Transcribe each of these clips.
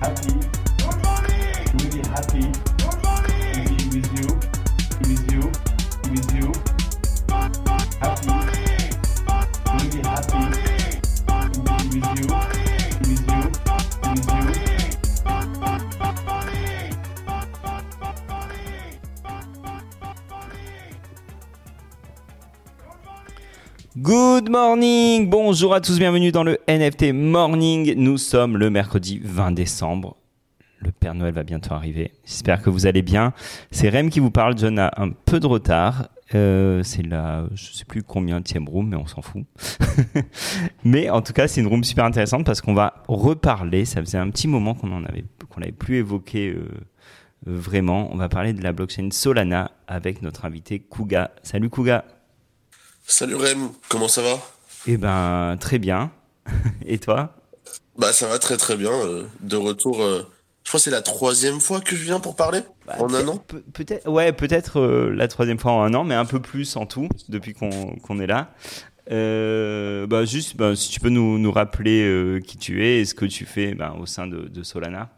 happy, bonjour à tous, bienvenue dans le NFT Morning. Nous sommes le mercredi 20 décembre. Le Père Noël va bientôt arriver. J'espère que vous allez bien. C'est Rem qui vous parle. John a un peu de retard. Euh, c'est la, je sais plus combien de room, mais on s'en fout. mais en tout cas, c'est une room super intéressante parce qu'on va reparler. Ça faisait un petit moment qu'on en avait, qu'on n'avait plus évoqué euh, vraiment. On va parler de la blockchain Solana avec notre invité Kuga. Salut Kuga. Salut Rem, comment ça va? Eh ben, très bien. Et toi? Bah ça va très très bien. euh, de retour, euh, je crois que c'est la troisième fois que je viens pour parler en un an. Pe- Peut-être, ouais, peut-être euh, la troisième fois en un an, mais un peu plus en tout depuis qu'on est là. Euh, bah juste, bah, si tu peux nous, nous rappeler euh, qui tu es et ce que tu fais bah, au sein de, de Solana.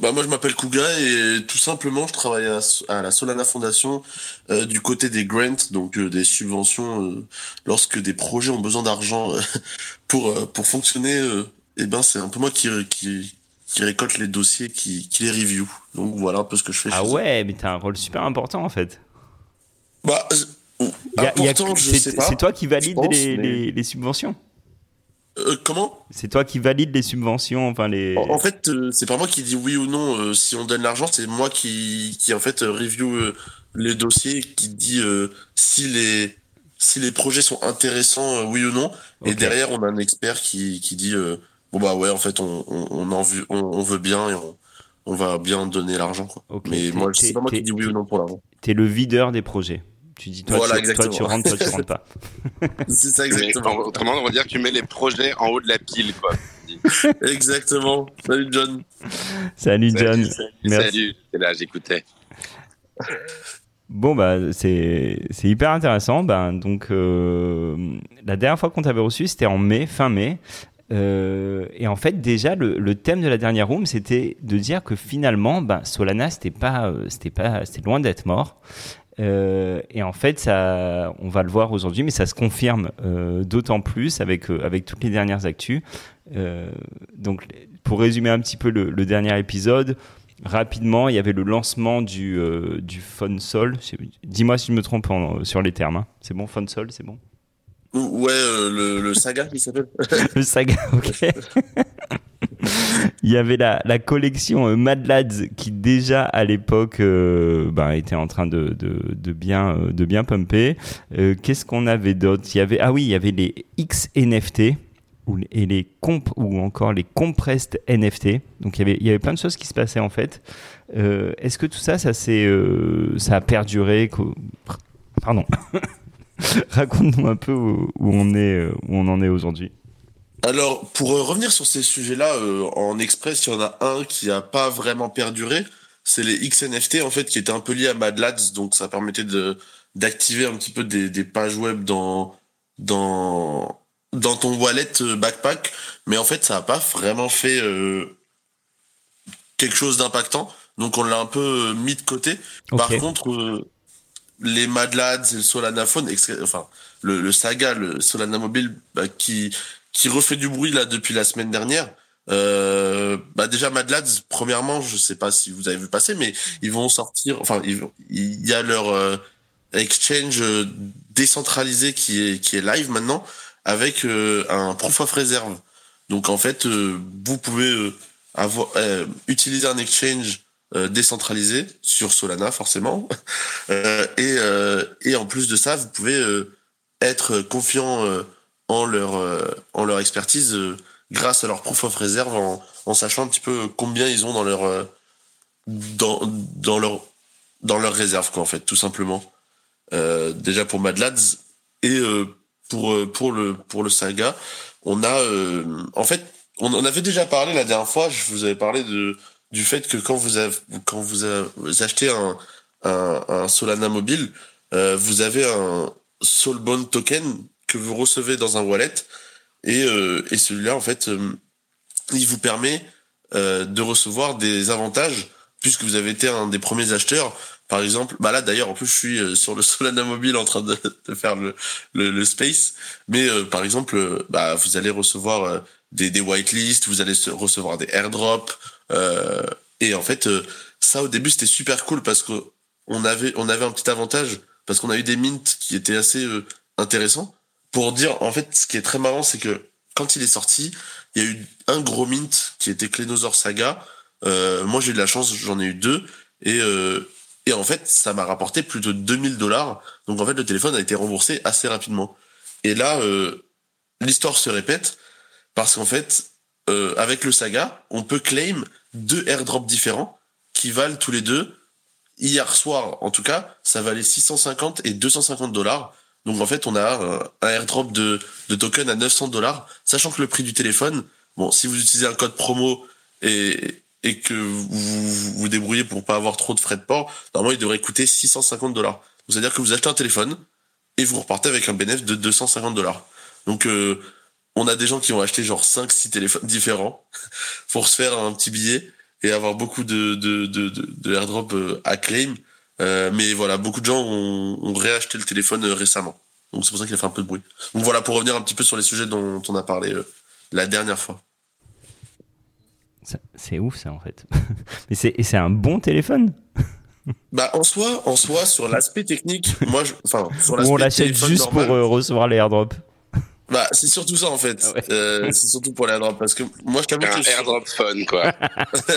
Bah moi je m'appelle Kuga et tout simplement je travaille à, à la Solana Foundation euh, du côté des grants, donc euh, des subventions euh, lorsque des projets ont besoin d'argent euh, pour euh, pour fonctionner. euh, et ben c'est un peu moi qui qui qui récolte les dossiers, qui qui les review. Donc voilà un peu ce que je fais. Ah ouais, mais t'as un rôle super important en fait. Bah important, je c'est sais pas. c'est toi qui valide pense, les, mais- les, les subventions. Euh, comment? C'est toi qui valide les subventions, enfin les. En en fait, euh, c'est pas moi qui dis oui ou non euh, si on donne l'argent, c'est moi qui, qui en fait review les dossiers, qui dit si les si les projets sont intéressants, oui ou non. Et derrière, on a un expert qui, qui dit bon bah ouais, en fait, on, on, on en veut, on, on veut bien et on, on va bien donner l'argent. quoi. Mais moi, c'est pas moi qui dis oui ou non pour l'argent. T'es le videur des projets. Tu dis toi, Voilà, tu, toi tu rentres, toi tu rentres pas. C'est ça Mais, exactement. autrement, on va dire que tu mets les projets en haut de la pile, quoi. exactement. Salut John. Salut John. Salut, salut, Merci. salut. C'est là, j'écoutais. Bon bah c'est c'est hyper intéressant. Ben donc euh, la dernière fois qu'on t'avait reçu c'était en mai, fin mai. Euh, et en fait déjà le, le thème de la dernière room c'était de dire que finalement ben, Solana c'était pas euh, c'était pas c'était loin d'être mort. Euh, et en fait ça on va le voir aujourd'hui mais ça se confirme euh, d'autant plus avec euh, avec toutes les dernières actus. Donc pour résumer un petit peu le, le dernier épisode, rapidement, il y avait le lancement du, du Funsol. Dis-moi si je me trompe en- sur les termes. hein. C'est bon, Funsol, c'est bon? Ouais, le, le saga qui s'appelle. Le saga, ok. il y avait la, collection euh, Mad Lads qui déjà à l'époque euh, bah, était en train de, bien, euh, de bien pumper. Qu'est-ce qu'on avait d'autre? Ah oui, il y avait les XNFT ou les- et les comp ou encore les compressed NFT. Donc il y avait il y avait plein de choses qui se passaient en fait. Est-ce que tout ça ça ça a perduré Pardon. Raconte-nous un peu où, on est où on en est aujourd'hui. Alors, pour euh, revenir sur ces sujets-là, euh, en express, il y en a un qui a pas vraiment perduré. C'est les XNFT, en fait, qui étaient un peu liés à Mad Lads. Donc, ça permettait de, d'activer un petit peu des, des pages web dans, dans, dans ton wallet euh, backpack. Mais en fait, ça a pas vraiment fait, euh, quelque chose d'impactant. Donc, on l'a un peu mis de côté. Par contre, les Mad Lads et le Solana Phone, enfin, le, le saga, le Solana Mobile, bah, qui, qui refait du bruit là depuis la semaine dernière. Euh, bah déjà Mad Lads, premièrement, je sais pas si vous avez vu passer, mais ils vont sortir. Enfin, il y a leur euh, exchange euh, décentralisé qui est qui est live maintenant avec euh, un proof of reserve. Donc en fait, euh, vous pouvez euh, avoir utiliser un exchange décentralisé sur Solana forcément, et et en plus de ça, vous pouvez être confiant en leur euh, en leur expertise euh, grâce à leur proof of reserve en, en sachant un petit peu combien ils ont dans leur euh, dans dans leur dans leur réserve quoi en fait tout simplement. Euh, déjà pour Mad Lads et euh, pour euh, pour le pour le saga on a en fait on en avait déjà parlé la dernière fois je vous avais parlé de du fait que quand vous avez quand vous, avez- achetez un un, un Solana mobile vous avez un Soulbound token que vous recevez dans un wallet. Et, euh, et celui-là en fait euh, il vous permet euh, de recevoir des avantages puisque vous avez été un des premiers acheteurs. Par exemple, bah là d'ailleurs en plus je suis euh, sur le Solana mobile en train de, faire le, le, le space, mais euh, par exemple bah vous allez recevoir des, des whitelists, vous allez recevoir des airdrops et en fait ça au début c'était super cool parce que on avait on avait un petit avantage parce qu'on a eu des mints qui étaient assez intéressants pour dire en fait ce qui est très marrant c'est que quand il est sorti il y a eu un gros mint qui était Clénosaur Saga. Euh, moi j'ai eu de la chance j'en ai eu deux. Et euh, et en fait ça m'a rapporté plus de 2000 dollars. Donc en fait le téléphone a été remboursé assez rapidement. Et là euh, l'histoire se répète parce qu'en fait euh, avec le Saga on peut claim deux airdrops différents qui valent tous les deux. Hier soir, en tout cas, ça valait 650 et 250 dollars. Donc en fait, on a euh, un airdrop de, de token à 900 dollars, sachant que le prix du téléphone, bon, si vous utilisez un code promo et, et que vous vous débrouillez pour pas avoir trop de frais de port, normalement, il devrait coûter 650 dollars. C'est-à-dire que vous achetez un téléphone et vous repartez avec un bénéfice de 250 dollars. Donc euh, on a des gens qui ont acheté genre 5 6 téléphones différents pour se faire un petit billet et avoir beaucoup de de de de, de airdrop euh, à claim. Euh, mais voilà, beaucoup de gens ont, ont réacheté le téléphone euh, récemment. Donc c'est pour ça qu'il a fait un peu de bruit. Donc voilà, pour revenir un petit peu sur les sujets dont on a parlé euh, la dernière fois. C'est ouf ça en fait. Mais c'est et c'est un bon téléphone. Bah en soi, en soi, sur l'aspect technique, moi, je, enfin, sur Ou l'aspect on l'achète juste normal, pour euh, recevoir les airdrops. Bah c'est surtout ça en fait. Ah ouais. Euh, c'est surtout pour les airdrops parce que moi je t'avoue Un airdrop fun, quoi.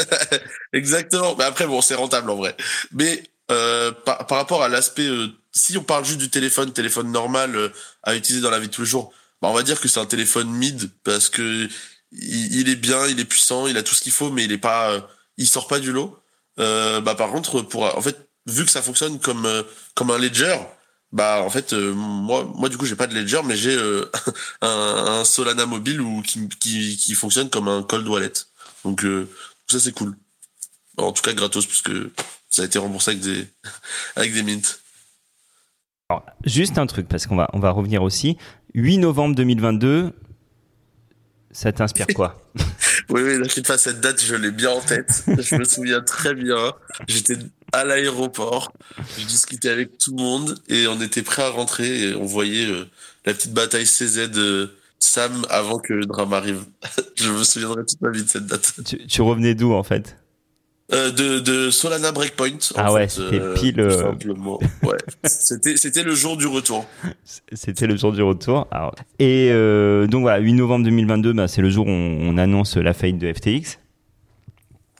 Exactement. Mais après, bon, c'est rentable en vrai. Mais euh, par, par rapport à l'aspect, euh, si on parle juste du téléphone, téléphone normal euh, à utiliser dans la vie de tous les jours, bah, on va dire que c'est un téléphone mid parce que il, est bien, il est puissant, il a tout ce qu'il faut, mais il est pas, euh, il sort pas du lot. Euh, bah par contre, pour en fait, vu que ça fonctionne comme comme un ledger, bah en fait, moi moi du coup j'ai pas de ledger, mais j'ai un, un Solana mobile ou qui, qui qui fonctionne comme un cold wallet. Donc ça c'est cool. En tout cas gratos puisque ça a été remboursé avec des avec des mints. Alors, juste un truc parce qu'on va on va revenir aussi. 8 novembre 2022. Ça t'inspire quoi? Oui oui, n'inquiète pas, cette date je l'ai bien en tête. je me souviens très bien. J'étais à l'aéroport, je discutais avec tout le monde et on était prêt à rentrer et on voyait euh, la petite bataille CZ de Sam avant que le drame arrive. je me souviendrai toute ma vie de cette date. tu, tu revenais d'où en fait? Euh, de, de Solana Breakpoint. en Ah ouais, c'était euh, pile, euh, simplement. Ouais. C'était, c'était le jour du retour. C'était le jour du retour. Alors, et euh, donc voilà, 8 novembre 2022, bah, c'est le jour où on, on annonce la faillite de FTX.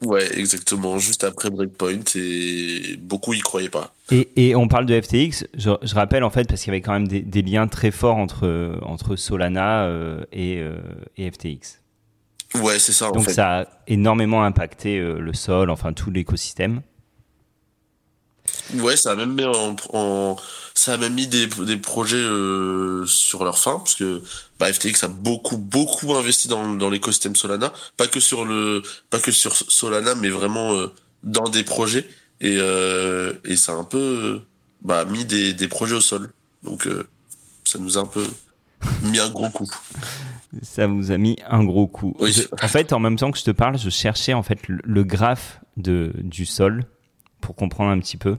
Ouais, exactement. Juste après Breakpoint et beaucoup y croyaient pas. Et, et on parle de FTX, je, je rappelle en fait, parce qu'il y avait quand même des, des liens très forts entre, entre Solana et, et FTX. Ouais, c'est ça, en Donc fait. ça a énormément impacté euh, le sol, enfin tout l'écosystème. Ouais, ça a même mis en, en- ça a même mis des, des projets euh, sur leur fin, parce que bah, FTX a beaucoup, beaucoup investi dans, dans l'écosystème Solana, pas que sur le, pas que sur Solana, mais vraiment euh, dans des projets, et, euh, et ça a un peu bah, mis des, des projets au sol. Donc ça nous a un peu mis un gros coup. Ça vous a mis un gros coup. Oui. Je- en fait, en même temps que je te parle, je cherchais en fait le, le graphe de, du sol pour comprendre un petit peu.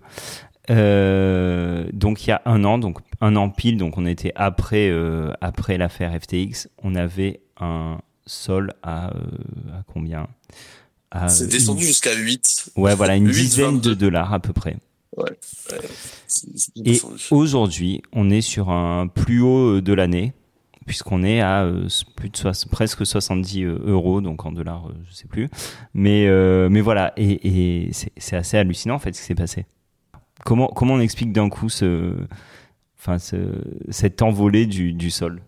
Euh, donc il y a un an, donc un an pile, donc on était après euh, après l'affaire FTX, on avait un sol à, euh, à combien? C'est une- descendu jusqu'à 8. Ouais, voilà, une 8, dizaine de 22. dollars à peu près. Et aujourd'hui, on est sur un plus haut de l'année, puisqu'on est à euh, plus de presque 70 euros, donc en dollars, euh, je sais plus. Mais, euh, mais voilà, et, c'est assez hallucinant en fait ce qui s'est passé. Comment, comment on explique d'un coup enfin, ce, cette envolée du, sol?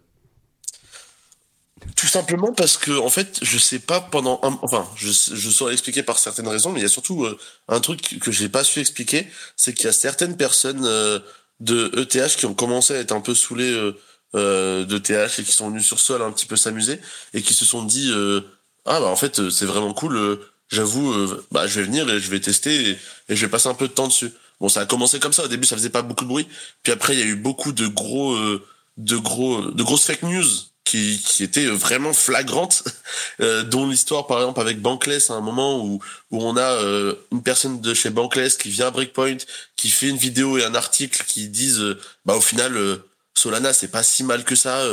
Tout simplement parce que, en fait, je sais pas pendant un, enfin, je, je saurais expliquer par certaines raisons, mais il y a surtout euh, un truc que j'ai pas su expliquer, c'est qu'il y a certaines personnes euh, de ETH qui ont commencé à être un peu saoulées euh, euh, d'ETH et qui sont venus sur Sol un petit peu s'amuser et qui se sont dit, euh, ah bah en fait, euh, c'est vraiment cool. euh, J'avoue, euh, bah je vais venir et je vais tester et, je vais passer un peu de temps dessus. Bon, ça a commencé comme ça. Au début, ça faisait pas beaucoup de bruit. Puis après, il y a eu beaucoup de gros, de gros, de grosses fake news qui, qui étaient vraiment flagrantes, dont l'histoire par exemple avec Bankless à un moment où, où on a une personne de chez Bankless qui vient à Breakpoint, qui fait une vidéo et un article qui disent bah au final Solana c'est pas si mal que ça,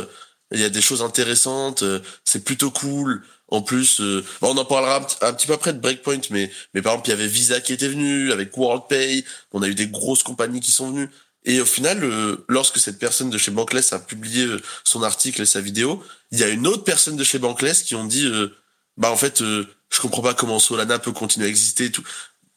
il y a des choses intéressantes, c'est plutôt cool. En plus, bah, on en parlera un, petit peu après de Breakpoint, mais mais par exemple il y avait Visa qui était venu avec WorldPay, on a eu des grosses compagnies qui sont venues. Et au final, euh, lorsque cette personne de chez Bankless a publié euh, son article et sa vidéo, il y a une autre personne de chez Bankless qui ont dit, euh, bah en fait, je comprends pas comment Solana peut continuer à exister et tout.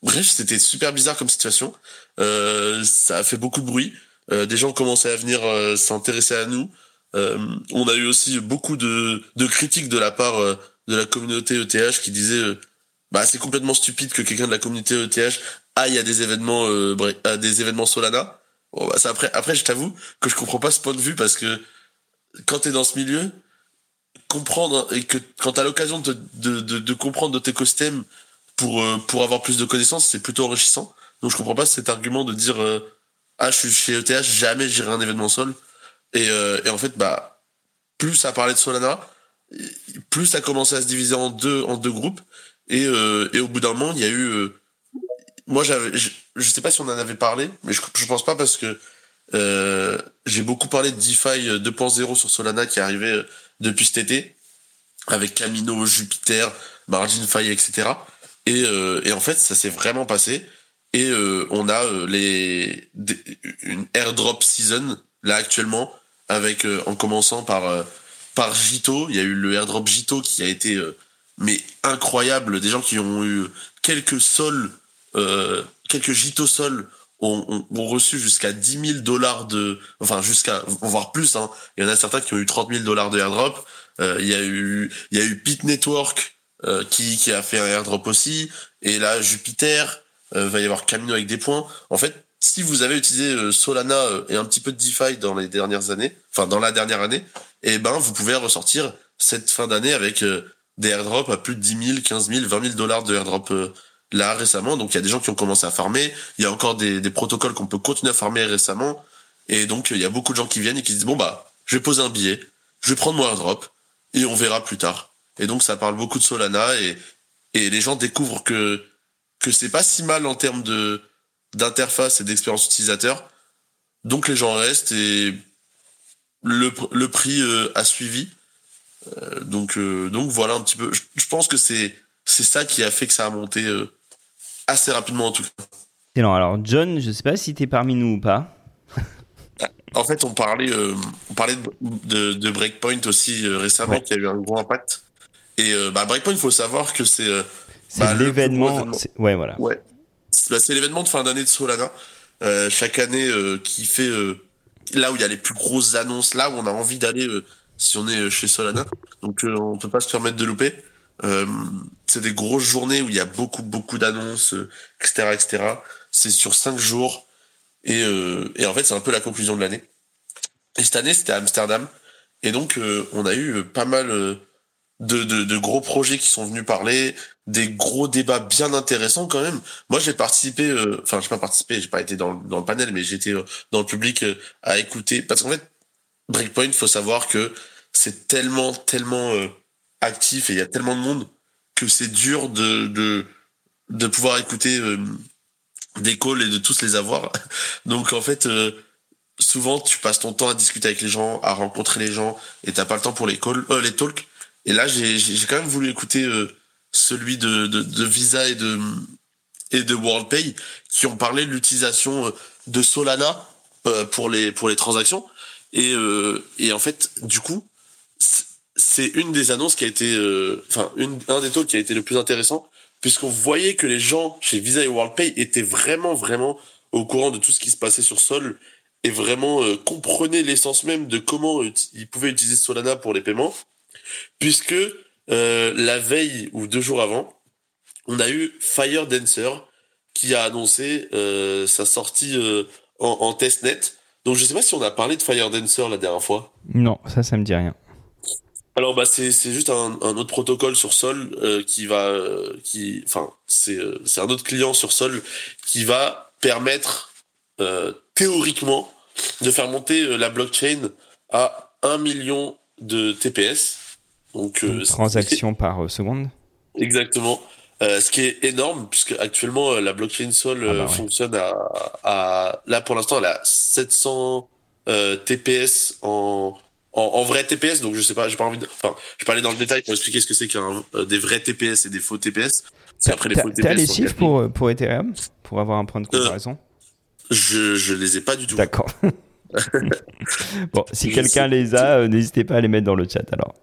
Bref, c'était super bizarre comme situation. ça a fait beaucoup de bruit. Des gens commençaient à venir s'intéresser à nous. on a eu aussi beaucoup de, de critiques de la part de la communauté ETH qui disait bah c'est complètement stupide que quelqu'un de la communauté ETH aille à des événements à des événements Solana Bon, bah, après, après, je t'avoue que je comprends pas ce point de vue parce que quand tu es dans ce milieu, comprendre et que quand tu as l'occasion de, de, de, de, comprendre notre écosystème pour, euh, pour avoir plus de connaissances, c'est plutôt enrichissant. Donc je comprends pas cet argument de dire euh, ah je suis chez ETH, jamais j'irai un événement sol. Et, euh, et en fait bah plus ça parlait de Solana, plus ça a commencé à se diviser en deux en deux groupes et, et au bout d'un moment il y a eu moi j'avais je sais pas si on en avait parlé, mais je, je pense pas parce que euh, j'ai beaucoup parlé de DeFi 2.0 sur Solana qui est arrivé euh, depuis cet été avec Camino, Jupiter, MarginFi, etc. Et, euh, et en fait, ça s'est vraiment passé. Et euh, on a euh, les une airdrop season là actuellement avec euh, en commençant par par Jito, il y a eu le airdrop Jito qui a été mais incroyable, des gens qui ont eu quelques sols euh, quelques gîtes sol ont, ont, reçu jusqu'à 10 000 dollars de, enfin jusqu'à, voire plus. Hein. Il y en a certains qui ont eu 30 000 dollars de airdrop. Euh, il y a eu, il y a eu Pit Network euh, qui, qui a fait un airdrop aussi. Et là, Jupiter, euh, va y avoir Camino avec des points. En fait, si vous avez utilisé euh, Solana euh, et un petit peu de DeFi dans les dernières années, enfin dans la dernière année, eh ben vous pouvez ressortir cette fin d'année avec des airdrops à plus de 10 000, 15 000, 20 000 dollars de airdrop là récemment. Donc il y a des gens qui ont commencé à farmer. Il y a encore des, des protocoles qu'on peut continuer à farmer récemment. Et donc il y a beaucoup de gens qui viennent et qui disent bon bah je vais poser un billet, je vais prendre mon airdrop et on verra plus tard. Et donc ça parle beaucoup de Solana et et les gens découvrent que que c'est pas si mal en termes de d'interface et d'expérience utilisateur. Donc les gens restent et le, le prix euh, a suivi. Euh, donc euh, donc voilà un petit peu. Je, je pense que c'est c'est ça qui a fait que ça a monté assez rapidement en tout cas. Excellent. Alors John, je sais pas si tu es parmi nous ou pas. En fait, on parlait, on parlait de, de, Breakpoint aussi récemment, qui a eu un gros impact. Et bah, Breakpoint, il faut savoir que c'est bah, l'événement. Ouais, voilà. Ouais. Bah, c'est l'événement de fin d'année de Solana. chaque année, qui fait là où il y a les plus grosses annonces, là où on a envie d'aller si on est chez Solana. Donc, on peut pas se permettre de louper. Euh, c'est des grosses journées où il y a beaucoup beaucoup d'annonces, etc., euh, etc. C'est sur cinq jours et, euh, et en fait c'est un peu la conclusion de l'année. Et cette année c'était à Amsterdam et donc on a eu pas mal de, de, de, gros projets qui sont venus parler, des gros débats bien intéressants quand même. Moi j'ai participé, enfin j'ai pas participé, j'ai pas été dans, dans le panel, mais j'étais dans le public à écouter parce qu'en fait Breakpoint, faut savoir que c'est tellement tellement actif et il y a tellement de monde que c'est dur de, de, de pouvoir écouter euh, des calls et de tous les avoir. Donc en fait, euh, souvent tu passes ton temps à discuter avec les gens, à rencontrer les gens et t'as pas le temps pour les calls, euh, les talks. Et là, j'ai, quand même voulu écouter celui de, Visa et de et de WorldPay qui ont parlé de l'utilisation de Solana pour les pour les transactions. Et, et en fait, du coup, c'est une des annonces qui a été, euh, enfin, un des talks qui a été le plus intéressant, puisqu'on voyait que les gens chez Visa et WorldPay étaient vraiment, vraiment au courant de tout ce qui se passait sur Sol et vraiment euh, comprenaient l'essence même de comment ils pouvaient utiliser Solana pour les paiements, puisque euh, la veille ou deux jours avant, on a eu Fire Dancer qui a annoncé euh, sa sortie en, en testnet. Donc je sais pas si on a parlé de Fire Dancer la dernière fois. Non, ça, ça me dit rien. Alors bah c'est c'est juste un, un, autre protocole sur Sol euh, qui va euh, qui enfin c'est euh, c'est un autre client sur Sol qui va permettre théoriquement de faire monter la blockchain à 1 million de TPS. Donc, euh, transaction par euh, seconde. Exactement. Euh, ce qui est énorme, puisque actuellement la blockchain Sol Ah bah ouais. fonctionne à, à là pour l'instant elle a 700 euh, TPS en, en en vrai TPS. Donc je sais pas, j'ai pas envie de, enfin, je aller dans le détail pour expliquer ce que c'est qu'un euh, des vrais TPS et des faux TPS. C'est après les T'as faux t'as TPS. les sont chiffres pour, pour Ethereum Pour avoir un point de comparaison? Je je les ai pas du tout. D'accord. bon, si quelqu'un les a, n'hésitez pas à les mettre dans le chat alors.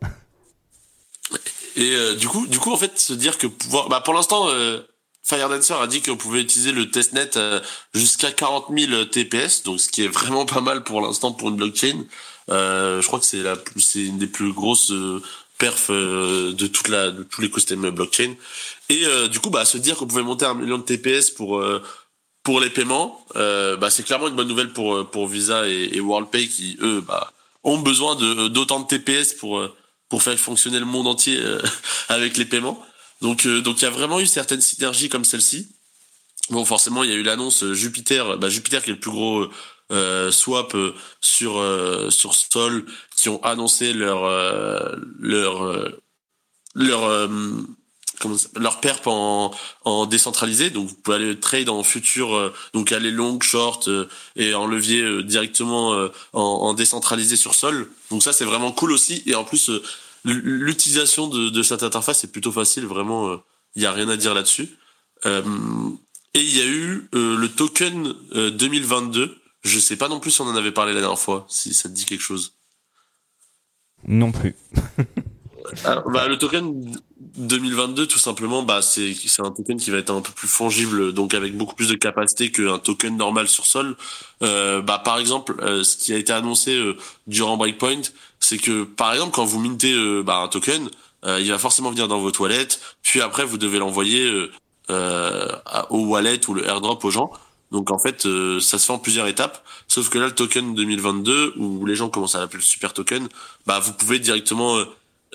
Et euh, du coup, du coup, en fait, se dire que pouvoir, bah, pour l'instant, euh, Firedancer a dit qu'on pouvait utiliser le testnet euh, jusqu'à 40 000 TPS, donc ce qui est vraiment pas mal pour l'instant pour une blockchain. Euh, je crois que c'est la, c'est une des plus grosses euh, perfs euh, de toute la, de tout l'écosystème blockchain. Et du coup, bah, se dire qu'on pouvait monter un million de TPS pour pour les paiements, bah, c'est clairement une bonne nouvelle pour pour Visa et, WorldPay qui eux, bah, ont besoin de d'autant de TPS pour pour faire fonctionner le monde entier euh, avec les paiements. Donc, euh, donc il y a vraiment eu certaines synergies comme celle-ci. Bon, forcément, il y a eu l'annonce euh, Jupiter, bah, Jupiter qui est le plus gros euh, swap sur euh, sur Sol, qui ont annoncé leur euh, leur leur comment leur perp en en décentralisé. Donc, vous pouvez aller trade en futur, euh, donc aller long, short euh, et en levier euh, directement en, en décentralisé sur Sol. Donc ça, c'est vraiment cool aussi. Et en plus, l'utilisation de, cette interface est plutôt facile. Vraiment, il y a rien à dire là-dessus. Et il y a eu le token euh, 2022. Je sais pas non plus si on en avait parlé la dernière fois, si ça te dit quelque chose. Non plus. Bah, le token 2022, tout simplement, bah, c'est un token qui va être un peu plus fongible, donc avec beaucoup plus de capacité qu'un token normal sur Sol. Euh, bah, par exemple, euh, ce qui a été annoncé euh, durant Breakpoint, c'est que par exemple, quand vous mintez euh, bah, un token, euh, il va forcément venir dans votre wallet, puis après vous devez l'envoyer euh, au wallet ou le airdrop aux gens. Donc en fait, euh, ça se fait en plusieurs étapes. Sauf que là, le token 2022, où les gens commencent à l'appeler le super token, bah vous pouvez directement euh,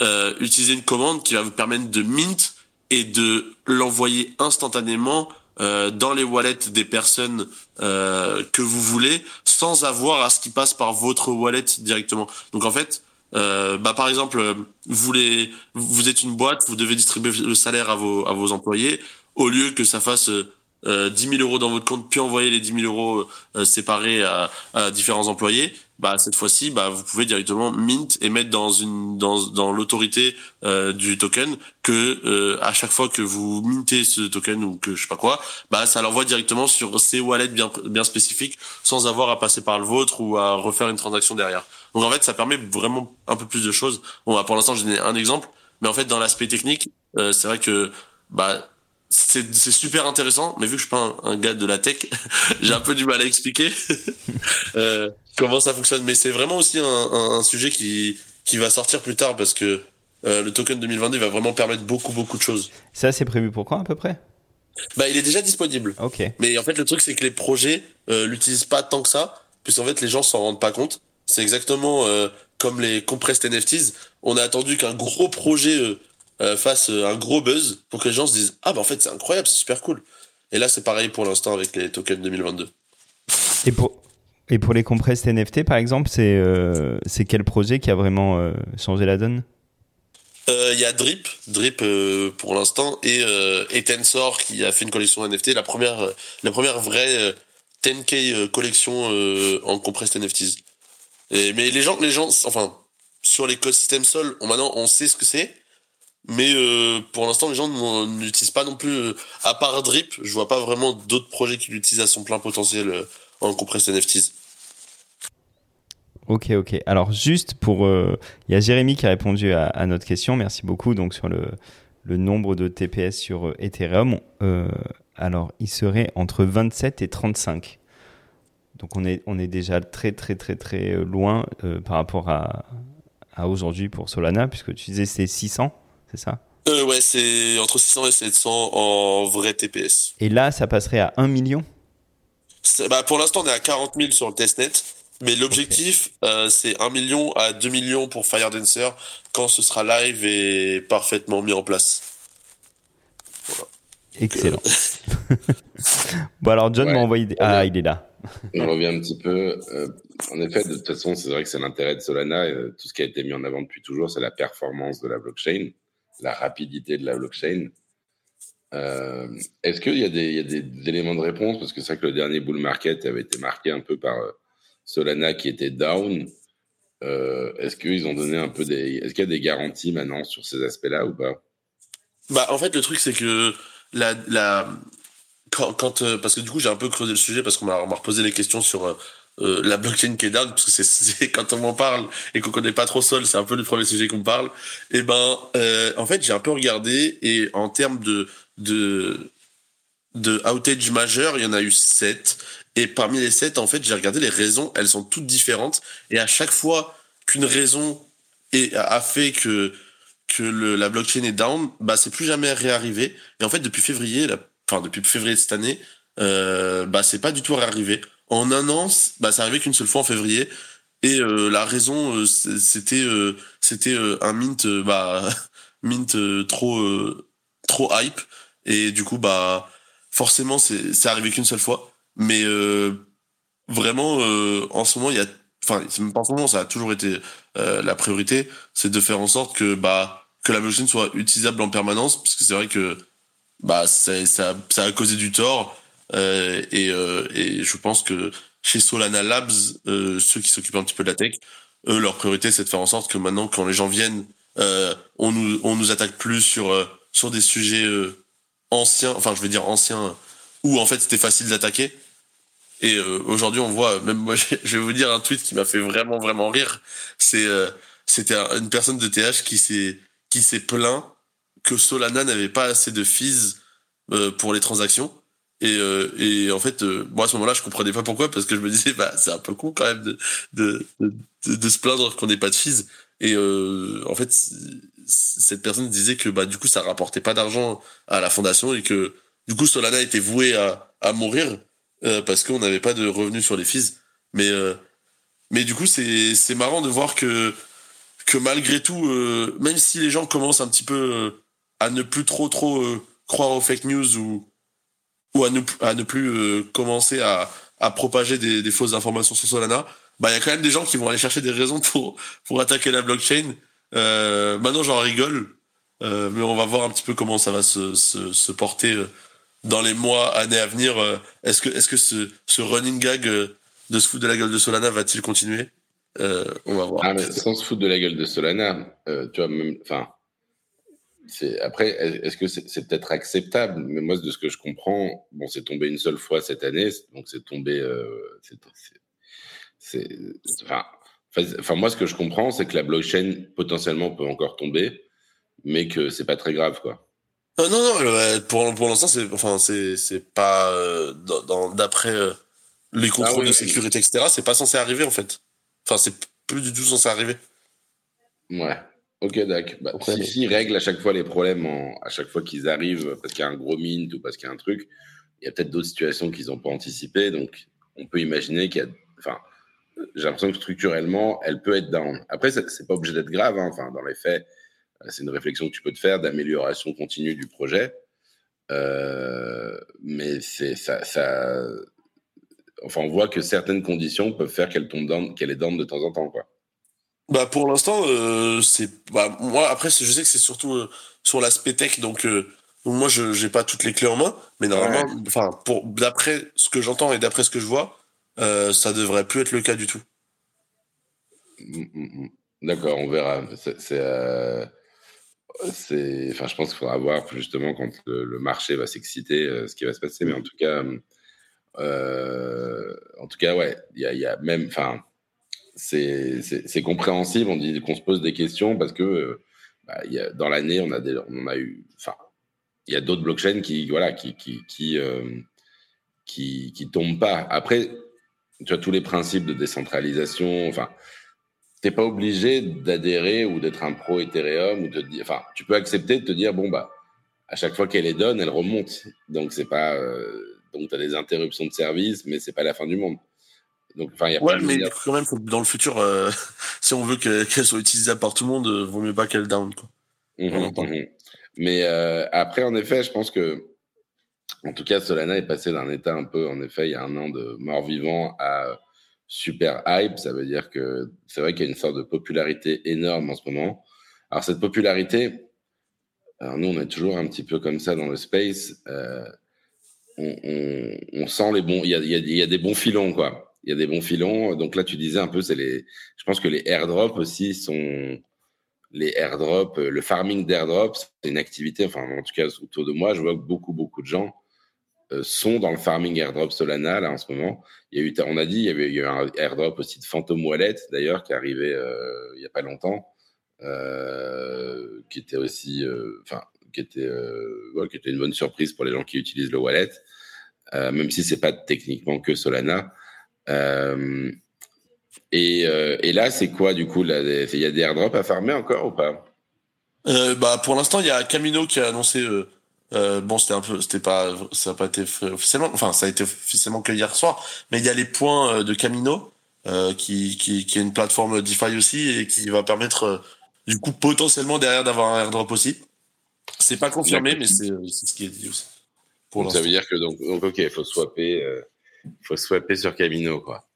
euh, utiliser une commande qui va vous permettre de mint et de l'envoyer instantanément euh, dans les wallets des personnes euh, que vous voulez, sans avoir à ce qui passe par votre wallet directement. Donc en fait, bah par exemple, vous êtes une boîte, vous devez distribuer le salaire à vos à vos employés, au lieu que ça fasse euh, euh, 10 000 euros dans votre compte, puis envoyer les 10 000 euros séparés à différents employés, bah cette fois-ci, bah vous pouvez directement mint et mettre dans une dans dans l'autorité euh, du token que euh, à chaque fois que vous mintez ce token ou que je sais pas quoi, bah ça l'envoie directement sur ces wallets bien bien spécifiques, sans avoir à passer par le vôtre ou à refaire une transaction derrière. Donc en fait, ça permet vraiment un peu plus de choses. Bon, bah, pour l'instant, j'ai un exemple, mais en fait, dans l'aspect technique, euh, c'est vrai que bah c'est c'est super intéressant, mais vu que je suis pas un, un gars de la tech, j'ai un peu du mal à expliquer euh, comment ça fonctionne. Mais c'est vraiment aussi un, un, un sujet qui qui va sortir plus tard parce que euh, le token 2022 va vraiment permettre beaucoup beaucoup de choses. Ça, c'est prévu pour quand à peu près? Bah, il est déjà disponible. Ok. Mais en fait, le truc, c'est que les projets euh, l'utilisent pas tant que ça, puisqu'en fait, les gens s'en rendent pas compte. C'est exactement euh, comme les compressed NFTs. On a attendu qu'un gros projet euh, fasse euh, un gros buzz pour que les gens se disent ah bah en fait c'est incroyable, c'est super cool. Et là, c'est pareil pour l'instant avec les tokens 2022. Et pour, et pour les compressed NFT, par exemple, c'est euh, c'est quel projet qui a vraiment euh, changé la donne? Il y a Drip, Drip pour l'instant, et, et Tensor qui a fait une collection NFT, la première, la première vraie euh, 10K euh, collection en compressed NFTs. Et, mais les gens, les gens, enfin, sur l'écosystème Sol, on, maintenant on sait ce que c'est, mais euh, pour l'instant les gens n'utilisent pas non plus, euh, à part Drip, je vois pas vraiment d'autres projets qui l'utilisent à son plein potentiel euh, en compressed NFTs. Ok, ok. Alors juste pour, il y a Jérémy qui a répondu à, notre question. Merci beaucoup. Donc sur le, nombre de TPS sur Ethereum, alors il serait entre 27 et 35. Donc on est on est déjà très très très très loin par rapport à, à aujourd'hui pour Solana puisque tu disais c'est 600, c'est ça? Euh, ouais, c'est entre 600 et 700 en vrai TPS. Et là ça passerait à 1 million? Bah, pour l'instant, on est à 40 000 sur le testnet. Mais l'objectif, euh, c'est 1 million à 2 millions pour Firedancer quand ce sera live et parfaitement mis en place. Excellent. bon alors John Ouais. m'a envoyé des... Ah il est là. On revient un petit peu. euh, en effet, de toute façon, c'est vrai que c'est l'intérêt de Solana. Euh, tout ce qui a été mis en avant depuis toujours, c'est la performance de la blockchain, la rapidité de la blockchain. Euh, Est-ce qu'il y, a des, y a des éléments de réponse? Parce que c'est vrai que le dernier bull market avait été marqué un peu par euh, Solana qui était down. Euh, Est-ce qu'ils ont donné un peu des. Est-ce qu'il y a des garanties maintenant sur ces aspects-là ou pas? Bah, en fait, le truc, c'est que la, quand, parce que du coup, j'ai un peu creusé le sujet parce qu'on m'a on m'a reposé les questions sur euh, la blockchain qui est down, parce que c'est- quand on m'en parle et qu'on connaît pas trop Sol, c'est un peu le premier sujet qu'on parle. Et ben, euh, en fait, j'ai un peu regardé et en termes de de de outage majeur, il y en a eu sept. Et parmi les sept, en fait, j'ai regardé les raisons, elles sont toutes différentes. Et à chaque fois qu'une raison a fait que que la blockchain est down, bah c'est plus jamais réarrivé. Et en fait, depuis février, enfin depuis février de cette année, euh, bah c'est pas du tout réarrivé. En un an, bah c'est arrivé qu'une seule fois en février. Et euh, la raison, euh, c'était euh, c'était un mint, bah mint trop trop hype. Et du coup, bah forcément, c'est c'est arrivé qu'une seule fois. Mais vraiment, en ce moment, il y a, enfin, moment, ça a toujours été la priorité, c'est de faire en sorte que bah que la blockchain soit utilisable en permanence, parce que c'est vrai que bah ça, ça, ça a causé du tort. Euh, et, euh, et je pense que chez Solana Labs, euh, ceux qui s'occupent un petit peu de la tech, eux, leur priorité, c'est de faire en sorte que maintenant, quand les gens viennent, on nous on nous attaque plus sur sur des sujets anciens, enfin je vais dire anciens, où en fait c'était facile d'attaquer. Et euh, aujourd'hui, on voit, même moi, je vais vous dire un tweet qui m'a fait vraiment vraiment rire. C'est euh, c'était un- une personne de TH qui s'est qui s'est plaint que Solana n'avait pas assez de fees euh, pour les transactions. Et, euh, et en fait, euh, moi à ce moment-là, je comprenais pas pourquoi, parce que je me disais, bah c'est un peu con quand même de de, de, se plaindre qu'on n'ait pas de fees. Et euh, en fait, cette personne disait que bah du coup ça rapportait pas d'argent à la fondation et que du coup Solana était voué à, à mourir euh, parce qu'on n'avait pas de revenus sur les fees. Mais euh, mais du coup c'est c'est marrant de voir que que malgré tout, euh, même si les gens commencent un petit peu à ne plus trop trop croire aux fake news ou ou à ne à ne plus euh, commencer à à propager des, des fausses informations sur Solana, bah il y a quand même des gens qui vont aller chercher des raisons pour pour attaquer la blockchain. Euh, maintenant j'en rigole, euh, mais on va voir un petit peu comment ça va se se, se porter euh, dans les mois années à venir. Euh, Est-ce que est-ce que ce ce running gag euh, de se foutre de la gueule de Solana va-t-il continuer? On va voir. Ah, mais sans se foutre de la gueule de Solana, tu vois, même, enfin, c'est, après, est-ce que c'est, c'est peut-être acceptable? Mais moi, de ce que je comprends, bon, c'est tombé une seule fois cette année, donc c'est tombé, euh, c'est, c'est, c'est- enfin, moi, ce que je comprends, c'est que la blockchain potentiellement peut encore tomber, mais que c'est pas très grave, quoi. Euh, non, non, euh, pour, pour l'instant, c'est, enfin, c'est, c'est pas, euh, dans, dans- d'après euh, les contrôles Ah oui, de oui. sécurité, etc., c'est pas censé arriver, en fait. Enfin, c'est plus du tout censé arriver. Ouais. Ok, d'accord. Bah, si, s'ils règlent à chaque fois les problèmes, en- à chaque fois qu'ils arrivent, parce qu'il y a un gros mint ou parce qu'il y a un truc, il y a peut-être d'autres situations qu'ils n'ont pas anticipées. Donc, on peut imaginer qu'il y a. Enfin, j'ai l'impression que structurellement, elle peut être down. Après, c'est c'est pas obligé d'être grave. hein. Enfin, dans les faits, euh, c'est une réflexion que tu peux te faire d'amélioration continue du projet. Euh, mais c'est ça, ça. Enfin, on voit que certaines conditions peuvent faire qu'elle tombe down, qu'elle est down de temps en temps, quoi. Bah, pour l'instant, euh, c'est, bah, moi, après, je sais que c'est surtout euh, sur l'aspect tech, donc, euh, donc moi, je, j'ai pas toutes les clés en main, mais normalement, enfin, pour, d'après ce que j'entends et d'après ce que je vois, ça devrait plus être le cas du tout. Mm, mm, mm. D'accord, on verra. C'est, c'est, enfin, je pense qu'il faudra voir justement quand le, le marché va s'exciter, ce qui va se passer. Mais en tout cas, en tout cas, ouais, il y a, y a même, enfin, c'est, compréhensible. On dit qu'on se pose des questions parce que euh, bah, dans l'année, on a eu, enfin, il y a d'autres blockchains qui, voilà, euh, tombent pas. Après, tu as tous les principes de décentralisation, enfin t'es pas obligé d'adhérer ou d'être un pro Ethereum ou de enfin, tu peux accepter de te dire bon bah à chaque fois qu'elle est donne, elle remonte. Donc c'est pas, euh, donc t'as des interruptions de service, mais c'est pas la fin du monde. Donc y a Ouais, de- mais quand même, dans le futur, euh, si on veut que- qu'elle soit utilisable par tout le monde, euh, vaut mieux pas qu'elle down, quoi. Entend. mhm. Mais euh, après, en effet, je pense que, en tout cas, Solana est passé d'un état un peu, en effet, il y a un an de mort-vivant à super hype. Ça veut dire que c'est vrai qu'il y a une sorte de popularité énorme en ce moment. Alors cette popularité, alors nous on est toujours un petit peu comme ça dans le space. Euh, on, on, on, sent les bons, il y a, y, a, y a, des bons filons quoi. Il y a des bons filons. Donc là tu disais un peu, c'est les, je pense que les airdrops aussi sont les airdrops, le farming d'airdrops, c'est une activité, enfin en tout cas autour de moi, je vois que beaucoup beaucoup de gens euh, sont dans le farming airdrop Solana là en ce moment. Il y a eu, on a dit, il y avait eu un airdrop aussi de Phantom Wallet d'ailleurs qui est arrivé euh, il y a pas longtemps, euh, qui était aussi, enfin qui était, ouais, qui était une bonne surprise pour les gens qui utilisent le wallet, même si c'est pas techniquement que Solana. Et, et, là, c'est quoi du coup Il y a des airdrops à farmer encore ou pas? Bah, Pour l'instant, il y a Camino qui a annoncé euh, bon, c'était un peu, c'était pas, ça n'a pas été officiellement, enfin, ça a été officiellement que hier soir, mais il y a les points euh, de Camino, euh, qui, qui, qui est une plateforme DeFi aussi et qui va permettre, euh, du coup, potentiellement derrière d'avoir un airdrop aussi. C'est pas confirmé, mais c'est ce qui est dit aussi. Pour donc ça veut dire que donc, donc ok, il faut swapper, euh, faut swapper sur Camino, quoi.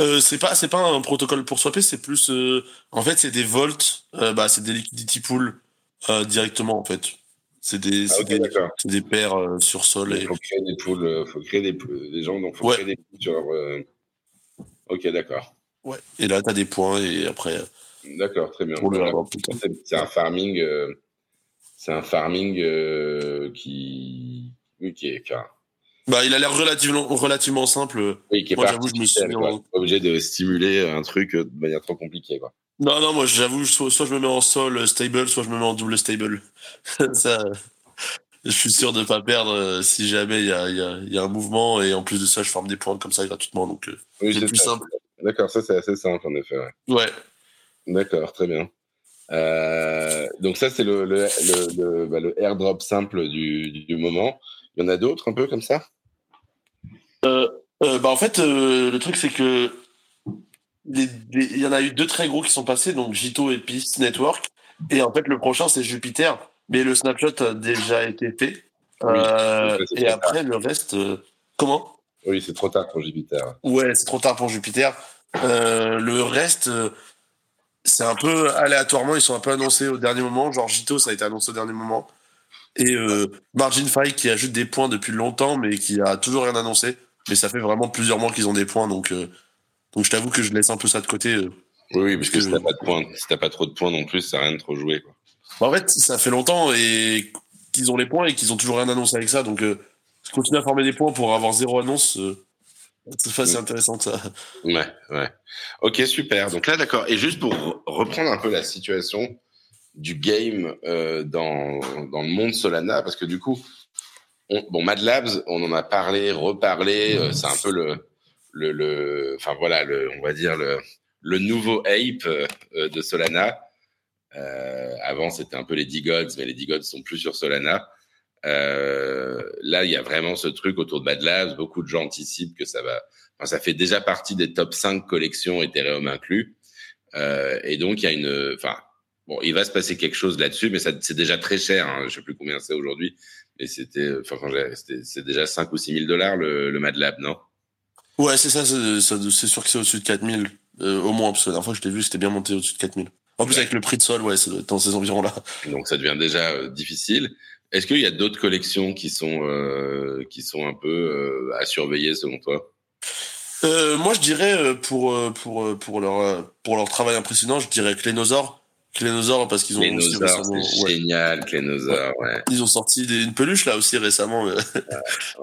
Euh, c'est pas c'est pas un protocole pour swapper, c'est plus en fait c'est des volts, bah c'est des liquidity pools directement en fait. C'est des, ah, okay, des, des, paires euh, sur sol. Il faut créer des poules, euh, faut créer des, des gens, donc faut ouais. créer des poules sur. Euh... Ok, d'accord. Ouais. Et là, tu as des points et après. Euh, d'accord, très bien. C'est un farming. Euh, c'est un farming qui. Qui est. Bah, il a l'air relativement, relativement simple. Oui, qui est Moi, j'avoue, je me suis mis en... obligé de stimuler un truc de manière trop compliquée, quoi. Non, non, moi j'avoue, soit, soit, je me mets en sol stable, soit je me mets en double stable. ça, je suis sûr de pas perdre euh, si jamais il y a, y, a, y a, un mouvement et en plus de ça, je forme des points comme ça gratuitement. Donc euh, oui, c'est plus ça. simple. D'accord, ça c'est assez simple en effet. Ouais. ouais. D'accord, très bien. Euh, donc ça c'est le, le, le, le, bah, le airdrop simple du, du moment. Il y en a d'autres un peu comme ça? Euh, bah en fait, le truc c'est que il y en a eu deux très gros qui sont passés, donc Jito et Peace Network. Et en fait, le prochain, c'est Jupiter. Mais le snapshot a déjà été fait. Oui, euh, et après, le reste. Euh, comment? Oui, c'est trop tard pour Jupiter. Ouais, c'est trop tard pour Jupiter. Euh, le reste, euh, c'est un peu aléatoirement. Ils sont un peu annoncés au dernier moment. Genre Jito, ça a été annoncé au dernier moment. Et Margin Five qui ajoute des points depuis longtemps, mais qui a toujours rien annoncé. Mais ça fait vraiment plusieurs mois qu'ils ont des points. Donc. Donc je t'avoue que je laisse un peu ça de côté. Euh, oui, parce que si t'as pas de points, si t'as pas trop de points non plus, ça à rien de trop jouer. Quoi. Bah, en fait, ça fait longtemps et qu'ils ont les points et qu'ils ont toujours rien annoncé avec ça. Donc, euh, je continue à former des points pour avoir zéro annonce. Euh, c'est assez intéressant ça. Ouais, ouais. Ok, super. Donc là, d'accord. Et juste pour reprendre un peu la situation du game euh, dans, dans le monde Solana, parce que du coup, on, bon, Mad Labs, on en a parlé, reparlé. Euh, c'est un peu le le, le, enfin voilà, le, on va dire le, le nouveau ape euh, de Solana. Euh, avant, c'était un peu les D-Gods, mais les D-Gods sont plus sur Solana. Euh, là, il y a vraiment ce truc autour de Bad Labs. Beaucoup de gens anticipent que ça va. Enfin, ça fait déjà partie des top 5 collections Ethereum inclus. Euh, et donc, il y a une. Enfin, bon, il va se passer quelque chose là-dessus, mais c'est déjà très cher. Hein, je sais plus combien c'est aujourd'hui, mais c'était. Enfin, c'est déjà 5 ou 6 000 dollars le, le Mad Lab, non? Ouais, c'est ça, c'est sûr que c'est au-dessus de 4000, euh, au moins, parce que la dernière fois que je t'ai vu, c'était bien monté au-dessus de 4000. En plus, ouais. avec le prix de sol, ouais, c'est dans ces environs-là. Donc, ça devient déjà euh, difficile. Est-ce qu'il y a d'autres collections qui sont, euh, qui sont un peu euh, à surveiller, selon toi? Euh, Moi, je dirais, pour, pour, pour, leur, pour leur travail impressionnant, je dirais Clénosaure. Clénosaure parce qu'ils ont récemment, c'est génial ouais. ils ont sorti des, une peluche là aussi récemment ouais,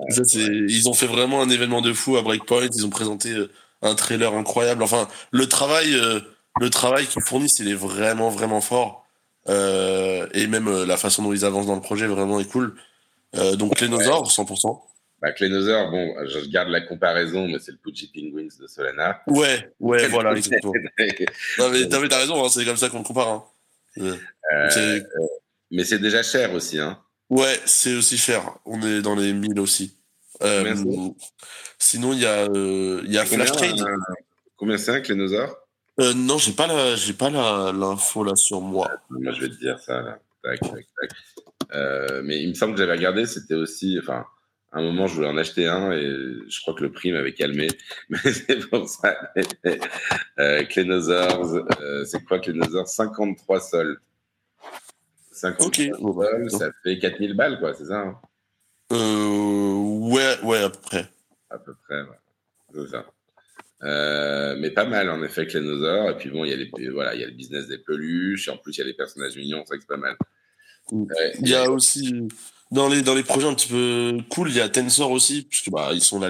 ça, ils ont fait vraiment un événement de fou à Breakpoint ils ont présenté euh, un trailer incroyable. Enfin le travail euh, le travail qu'ils fournissent il est vraiment vraiment fort. Euh, et même la façon dont ils avancent dans le projet vraiment est cool. Donc Clénosaure 100% bah, bon, je garde la comparaison, mais c'est le Pudgy Penguins de Solana. Ouais, ouais, voilà, exactement. non, mais t'as, raison, hein, c'est comme ça qu'on le compare. Hein. Euh, c'est... mais c'est déjà cher aussi, hein. Ouais, c'est aussi cher. On est dans les 1000 aussi. Euh, sinon, il y a, euh, y a Flash Trade. Euh, combien c'est un Clénosaure euh, Non, j'ai pas l'info là sur moi. Moi, je vais te dire ça là. Tac, tac, tac. Euh, mais il me semble que j'avais regardé, c'était aussi, enfin, À un moment, je voulais en acheter un et je crois que le prix m'avait calmé. Mais c'est pour ça. euh, Clénosaurs, euh, c'est quoi Clénosaurs 53 sols. 53 Ok. Bon, bah, sols, ça fait 4000 balles, quoi, c'est ça hein? Euh, ouais, ouais, à peu près. À peu près, ouais. C'est ça. Euh, mais pas mal, en effet, Clénosaures. Et puis bon, il y, a les, voilà, il y a le business des peluches. Et en plus, il y a les personnages mignons. C'est vrai que c'est pas mal. Mm. Il y a aussi dans les dans les projets un petit peu cool, il y a Tensor aussi, puisque bah ils sont la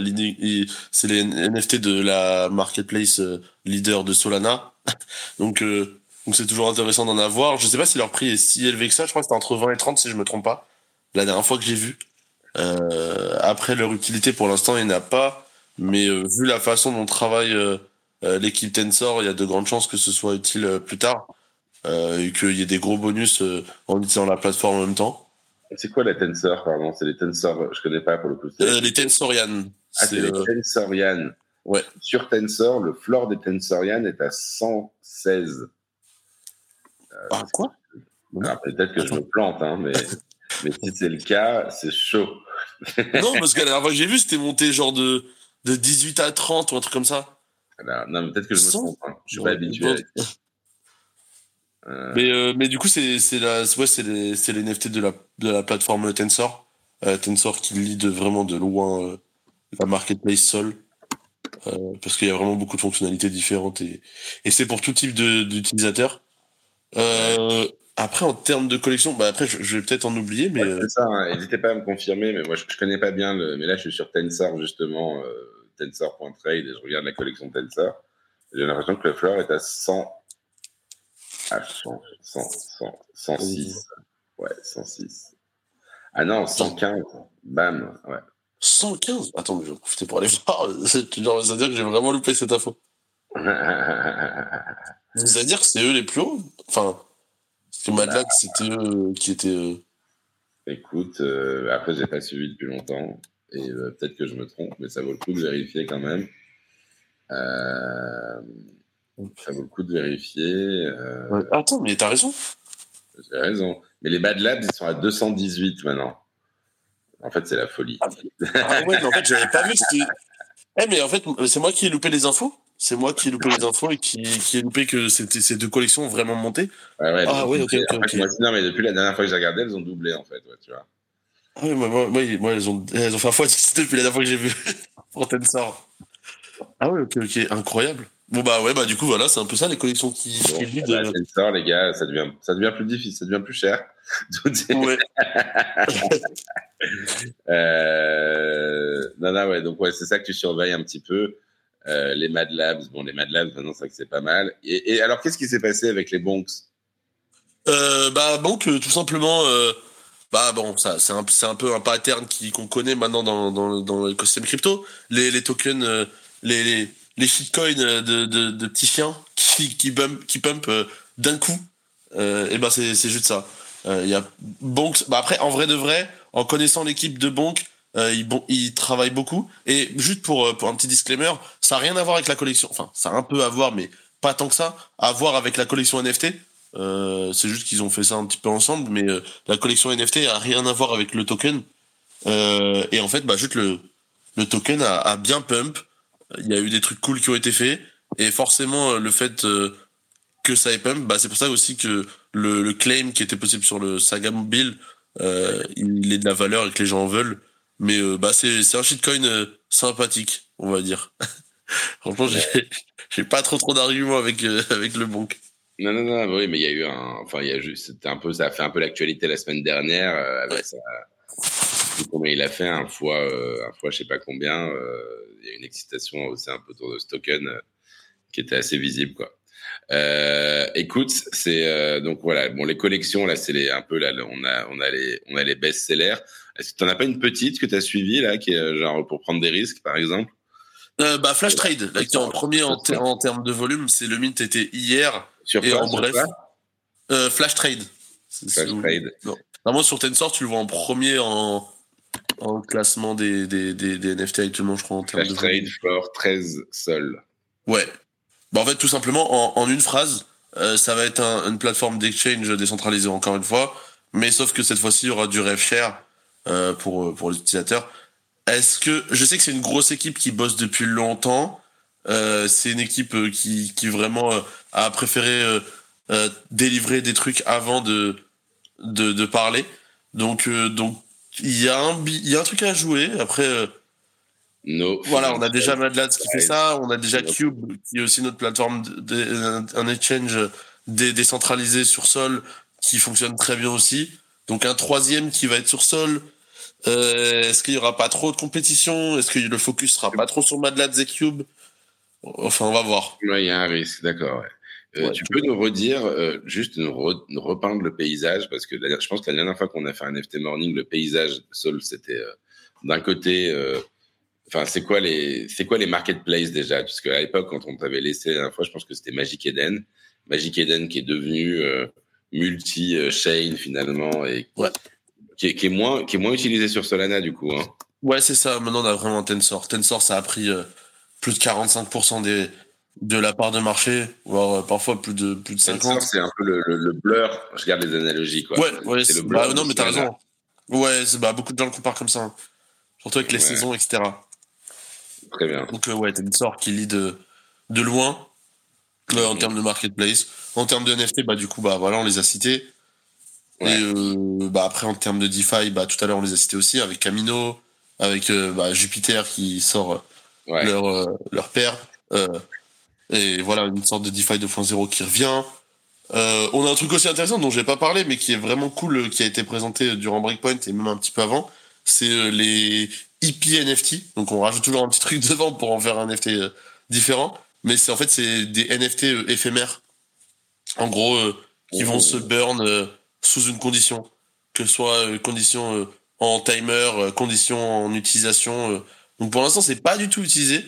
c'est les NFT de la marketplace euh, leader de Solana, donc euh, donc c'est toujours intéressant d'en avoir. Je sais pas si leur prix est si élevé que ça, je crois que c'était entre 20 et 30 si je me trompe pas. La dernière fois que j'ai vu. Euh, après leur utilité pour l'instant il n'y en a pas, mais euh, vu la façon dont travaille euh, l'équipe Tensor, il y a de grandes chances que ce soit utile plus tard et qu'il y ait des gros bonus en utilisant la plateforme en même temps. C'est quoi la Tensor, pardon? C'est les Tensor, je connais pas pour le coup. Euh, les Tensorian. ah, c'est les euh, Tensorian. ouais. Sur Tensor, le floor des Tensorian est à 116. ah, quoi? Alors peut-être que je me plante, hein, mais, mais si c'est le cas, c'est chaud. Non, parce que la dernière fois que j'ai vu, c'était monté genre de, de 18 à 30 ou un truc comme ça. Alors, non, mais peut-être que je me trompe. hein. Je suis pas habitué. Euh, Mais, euh, mais du coup, c'est c'est la, ouais, c'est les, c'est les NFT de la, de la plateforme Tensor. Euh, Tensor qui lead vraiment de loin euh, la marketplace Sol. Euh, parce qu'il y a vraiment beaucoup de fonctionnalités différentes et, et c'est pour tout type d'utilisateurs. Euh, après, en termes de collection, bah après, je, je vais peut-être en oublier, mais ouais, c'est ça, hein. n'hésitez pas à me confirmer, mais moi je, je connais pas bien le. Mais là je suis sur Tensor justement, euh, Tensor.trade et je regarde la collection Tensor. J'ai l'impression que le floor est à 100. Ah, 100, 100, 100, 106. Ouais, 106. Ah non, 115. Bam. Ouais. 115 Attends, mais je vais profiter pour aller voir. C'est genre, ça veut dire que j'ai vraiment loupé cette info. Ça veut dire que c'est eux les plus hauts? Enfin, parce que Mad Lad, c'était eux qui étaient... euh, Écoute, euh, après, j'ai pas suivi depuis longtemps et euh, peut-être que je me trompe, mais ça vaut le coup de vérifier quand même. Euh, ça vaut le coup de vérifier. euh, ouais. Attends, mais t'as raison. J'ai raison. Mais les Bad Labs, ils sont à 218 maintenant. En fait, c'est la folie. Ah ouais, mais en fait, j'avais pas vu que c'était... Eh, mais en fait, c'est moi qui ai loupé les infos C'est moi qui ai loupé les infos et qui, qui ai loupé que c'était ces deux collections ont vraiment monté Ouais, ouais, Ah ouais, ok, en ok, fait, moi, non, mais depuis la dernière fois que j'ai regardé, elles ont doublé, en fait. Ouais, tu vois. Ah oui, moi, moi, moi, moi, elles, ont, elles ont fait un fois 10 depuis la dernière fois que j'ai vu Tensor. Ah ouais, ok, ok, incroyable. Bon bah ouais, bah du coup voilà, c'est un peu ça les collections qui, Bon, qui bah, les gars, ça devient, ça devient plus difficile, ça devient plus cher. Ouais. Euh, non, non, ouais, donc ouais, c'est ça que tu surveilles un petit peu. Euh, les Mad Labs, bon, les Mad Labs, maintenant, c'est vrai que c'est pas mal. Et, et alors, qu'est-ce qui s'est passé avec les Bonks? Euh, bah donc euh, tout simplement euh, bah bon ça c'est un un peu un pattern qu'on connaît maintenant dans dans dans l'écosystème crypto les les tokens les les les shitcoins euh, de, de de petits chiens qui qui bump qui pump euh, d'un coup euh, et ben c'est juste ça Euh, il y a Bonk bah après en vrai de vrai en connaissant l'équipe de Bonk euh, ils, ils travaillent beaucoup et juste pour pour un petit disclaimer ça a rien à voir avec la collection enfin ça a un peu à voir mais pas tant que ça à voir avec la collection NFT euh, c'est juste qu'ils ont fait ça un petit peu ensemble, mais euh, la collection NFT a rien à voir avec le token. Euh, et en fait, bah, juste le, le token a, a bien pump. Il y a eu des trucs cool qui ont été faits. Et forcément, euh, le fait euh, que ça ait pump, bah, c'est pour ça aussi que le, le claim qui était possible sur le Saga Mobile, euh, il est de la valeur et que les gens en veulent. Mais euh, bah, c'est c'est un shitcoin euh, sympathique, on va dire. Franchement, j'ai j'ai pas trop trop d'arguments avec, avec le bonk. Non, non, non, oui, mais il y a eu un. Enfin, il y a juste. C'était un peu. Ça a fait un peu l'actualité la semaine dernière avec Ouais. sa. Je sais plus Combien il a fait un fois, euh, un fois, je sais pas combien. euh, Il y a une excitation aussi un peu autour de ce token euh, qui était assez visible, quoi. Euh, écoute, c'est donc voilà. Bon, les collections là, c'est un peu là. On a, on a les, on a les best-sellers. Est-ce que t'en as pas une petite que t'as suivie là, qui est genre pour prendre des risques, par exemple? Euh, bah Flash Trade, là, qui est en premier en, ter- en termes de volume, c'est le mint était hier. Sur Et quoi, en sur bref, quoi Euh, Flash Trade. Flash Trade. Non. Sur Tensor, tu le vois en premier en, en classement des, des, des, des NFT actuellement, je crois, en termes Flash de Trade volume. for 13 sols. Ouais. Bah en fait, tout simplement, en, en une phrase, euh, ça va être un- une plateforme d'exchange décentralisée encore une fois, mais sauf que cette fois-ci, il y aura du rev share euh, pour, pour les utilisateurs. est-ce que je sais que c'est une grosse équipe qui bosse depuis longtemps. Euh, c'est une équipe euh, qui, qui vraiment euh, a préféré euh, euh, délivrer des trucs avant de de, de parler. Donc euh, donc il y a un il y a un truc à jouer. Après euh, No. voilà, on a déjà Mad Lads qui fait ça, on a déjà. Cube qui est aussi notre plateforme de, de- un, exchange dé- décentralisé sur Sol qui fonctionne très bien aussi. Donc un troisième qui va être sur Sol. Euh, Est-ce qu'il y aura pas trop de compétition? Est-ce que le focus sera pas trop sur Mad Lads et Cube? Enfin, on va voir. Ouais, il y a un risque, d'accord. ouais. Euh, Ouais, tu peux nous redire, euh, juste nous, re- nous repeindre le paysage, parce que la- je pense que la dernière fois qu'on a fait un FT Morning, le paysage Sol, c'était euh, d'un côté, euh, enfin, c'est quoi les, c'est quoi les marketplaces déjà? Parce qu'à l'époque, quand on t'avait laissé la dernière fois, je pense que c'était Magic Eden, Magic Eden qui est devenu multi-chain finalement et Ouais. qui, est, qui est moins, qui est moins utilisé sur Solana du coup. Hein. Ouais, c'est ça. Maintenant, on a vraiment Tensor. Tensor, ça a pris plus de 45% des, de la part de marché, voire euh, parfois plus de, plus de 50%. Tensor, c'est un peu le, le, le blur. Je regarde les analogies quoi. Ouais, ouais, le blur. bah, non, mais t'as raison. Ouais, bah, beaucoup de gens le comparent comme ça. hein. Surtout avec les Ouais. saisons, etc. Très bien. Donc, euh, ouais, Tensor qui lit de, de loin euh, en Mhm. termes de marketplace. En termes de NFT, bah, du coup, bah, voilà, on les a cités. Ouais. Et euh, bah, après, en termes de DeFi, bah, tout à l'heure, on les a cités aussi avec Camino, avec bah, Jupiter qui sort leur, leur père. Euh, et voilà, une sorte de DeFi 2.0 qui revient. Euh, on a un truc aussi intéressant dont j'ai pas parlé, mais qui est vraiment cool, euh, qui a été présenté durant Breakpoint et même un petit peu avant. C'est euh, les EP NFT. Donc on rajoute toujours un petit truc devant pour en faire un NFT euh, différent. Mais c'est en fait c'est des NFT euh, éphémères. En gros, euh, qui vont Oh. se burn euh, sous une condition, que ce soit euh, condition euh, en timer, euh, condition en utilisation. euh. Donc pour l'instant, c'est pas du tout utilisé,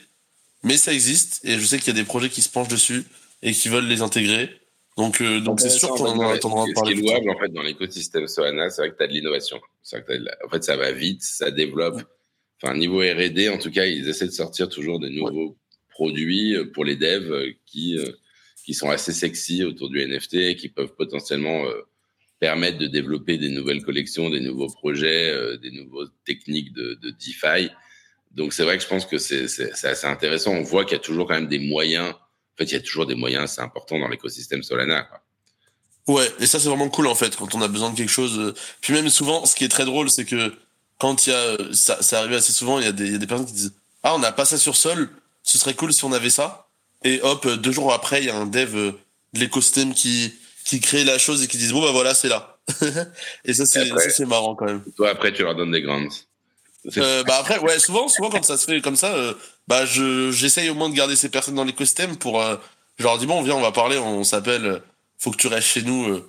mais ça existe et je sais qu'il y a des projets qui se penchent dessus et qui veulent les intégrer. Donc euh, donc c'est sûr qu'on en Ouais, attendra ce de qui est parler. louable en fait dans l'écosystème Solana, c'est vrai que tu as de l'innovation. De la- En fait, ça va vite, ça développe. Enfin, niveau R&D, en tout cas, ils essaient de sortir toujours des nouveaux produits euh, pour les devs euh, qui euh, qui sont assez sexy autour du NFT, et qui peuvent potentiellement euh, permettre de développer des nouvelles collections, des nouveaux projets, euh, des nouvelles techniques de, de DeFi. Donc c'est vrai que je pense que c'est c'est- c'est assez intéressant. On voit qu'il y a toujours quand même des moyens. En fait, il y a toujours des moyens assez importants dans l'écosystème Solana. Quoi. Ouais, et ça c'est vraiment cool en fait quand on a besoin de quelque chose. euh, Puis même souvent, ce qui est très drôle, c'est que quand il y a, euh, ça, ça arrive assez souvent, il y, a des, il y a des personnes qui disent ah on n'a pas ça sur Sol, ce serait cool si on avait ça. Et hop, euh, deux jours après, il y a un dev de l'écosystème qui qui crée la chose et qui dit bon bah voilà c'est là. et c'est ça, c'est marrant quand même. Toi, après, tu leur donnes des grandes. Euh, bah après ouais souvent souvent quand ça se fait comme ça, euh, bah je j'essaye au moins de garder ces personnes dans l'écosystème pour euh, je leur dis bon viens on va parler, on s'appelle, euh, faut que tu restes chez nous,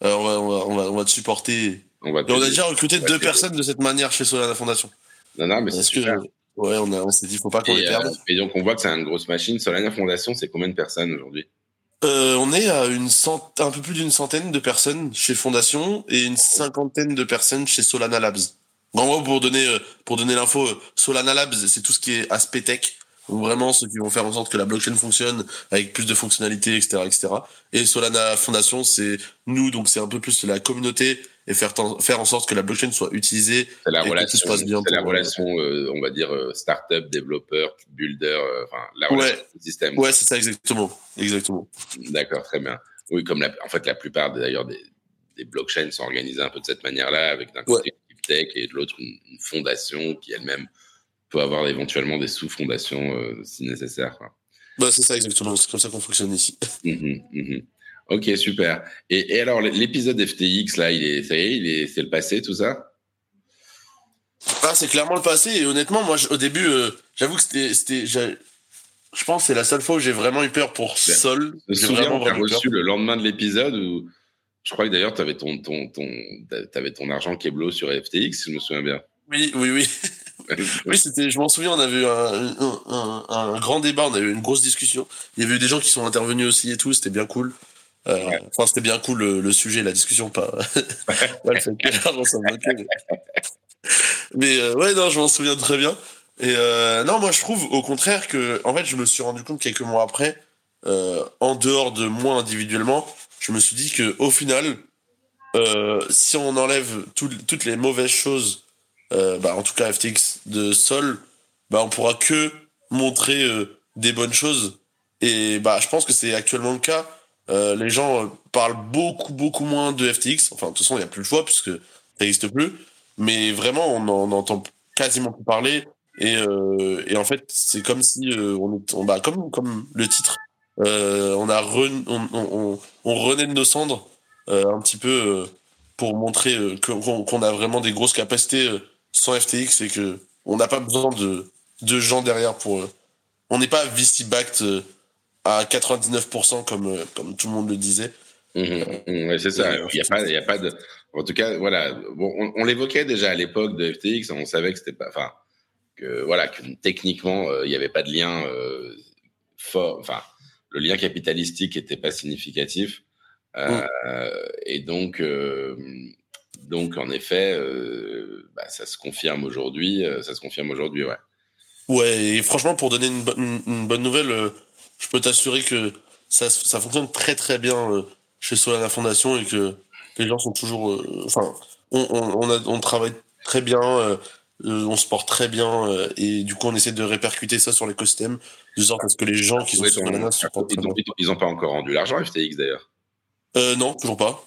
on, va, on, va, on, te supporter. on va on a déjà recruté deux personnes de cette manière chez Solana Fondation. Non, non, mais c'est que, ouais, on, a- on s'est dit, faut pas qu'on les perde. et donc, on voit que c'est une grosse machine. Solana Fondation, c'est combien de personnes aujourd'hui? Euh, on est à une cent... un peu plus d'une centaine de personnes chez Fondation et une cinquantaine de personnes chez Solana Labs. En gros, pour donner, euh, pour donner l'info, euh, Solana Labs, c'est tout ce qui est aspect tech. Vraiment, ceux qui vont faire en sorte que la blockchain fonctionne avec plus de fonctionnalités, etc., etc. Et Solana Fondation, c'est nous, donc c'est un peu plus la communauté et faire, faire en sorte que la blockchain soit utilisée. C'est la Et que tout relation, se passe bien c'est la pour- relation euh, on va dire, euh, startup, développeur, builder, euh, enfin, la Ouais. relation système. Ouais, c'est ça, exactement. Exactement. D'accord, très bien. Oui, comme la, en fait, la plupart d'ailleurs des, des blockchains sont organisées un peu de cette manière-là, avec d'un côté tech et de l'autre une, une fondation qui elle-même peut avoir éventuellement des sous-fondations euh, si nécessaire. Bah, c'est ça, exactement. C'est comme ça qu'on fonctionne ici. Mhm, mhm. Ok, super. Et, et alors, l'épisode FTX, là, il est, ça y est, il est, c'est le passé, tout ça? Ah, c'est clairement le passé. Et honnêtement, moi, au début, euh, j'avoue que c'était, c'était, je pense, que c'est la seule fois où j'ai vraiment eu peur pour Sol. J'ai vraiment, vraiment eu peur. reçu le lendemain de l'épisode où je crois que d'ailleurs, tu avais ton, ton, ton, t'avais ton argent Keblo sur FTX, si je me souviens bien. Oui, oui, oui. Oui, c'était, je m'en souviens, on avait eu un, un, un, un grand débat, on a eu une grosse discussion. Il y avait eu des gens qui sont intervenus aussi et tout, c'était bien cool. Euh, Ouais. Enfin, c'était bien cool le, le sujet, la discussion, pas, pas le fait que l'argent Mais, mais, euh, ouais, non, je m'en souviens très bien. Et euh, non, moi je trouve au contraire que, en fait, je me suis rendu compte quelques mois après, en dehors de moi individuellement, je me suis dit que au final, euh, si on enlève tout- toutes les mauvaises choses euh, bah, en tout cas FTX de Sol, bah, on pourra que montrer euh, des bonnes choses. Et bah, je pense que c'est actuellement le cas. Les gens parlent beaucoup, beaucoup moins de FTX. Enfin, de toute façon, il n'y a plus le choix puisque ça n'existe plus. Mais vraiment, on en entend quasiment plus parler. Et, et en fait, c'est comme si on, on bah, comme, comme le titre, euh, on a re- on, on, on renaît de nos cendres euh, un petit peu euh, pour montrer qu'on a vraiment des grosses capacités sans FTX et que on n'a pas besoin de, de gens derrière pour. on n'est pas VC backed euh, à 99% comme comme tout le monde le disait. Mhm, mhm, ouais, c'est ça. Il y a pas, il y a pas de. En tout cas, voilà. Bon, on, on l'évoquait déjà à l'époque de FTX. On savait que c'était pas. Enfin, que voilà, que techniquement, euh, il n'y avait pas de lien euh, fort. Enfin, le lien capitalistique n'était pas significatif. Euh, Et donc, euh, donc en effet, euh, bah, ça se confirme aujourd'hui. ça se confirme aujourd'hui, ouais. Ouais, et franchement, pour donner une, bo- une- bonne nouvelle, je peux t'assurer que ça, ça fonctionne très très bien chez Solana Fondation et que les gens sont toujours. Enfin, on, on, on, a- on travaille très bien, euh, on se porte très bien euh, et du coup, on essaie de répercuter ça sur l'écosystème de sorte à ce que les gens qui sont Ouais, sur Solana se portent ils très bien. ont- ils ont pas encore rendu l'argent FTX d'ailleurs. Euh, non, toujours pas.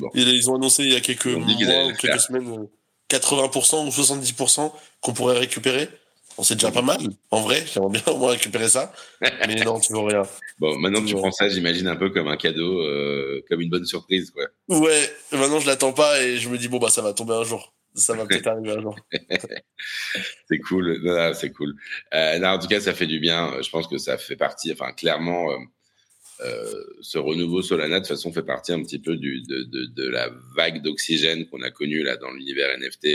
Bon. Ils, ont annoncé il y a quelques mois ou quelques semaines euh, 80% ou 70% qu'on pourrait récupérer. Bon, c'est déjà pas mal. En vrai, j'aimerais bien au moins récupérer ça. Mais non, toujours rien. Bon, maintenant que tu Ouais. prends ça, j'imagine un peu comme un cadeau, euh, comme une bonne surprise, quoi. Ouais, maintenant je l'attends pas et je me dis bon bah ça va tomber un jour. Ça va peut-être arriver un jour. C'est cool, Non, non, c'est cool. Euh, non, en tout cas, ça fait du bien. Je pense que ça fait partie, enfin, clairement, euh, euh, ce renouveau Solana, de toute façon, fait partie un petit peu du, de, de, de la vague d'oxygène qu'on a connue là dans l'univers NFT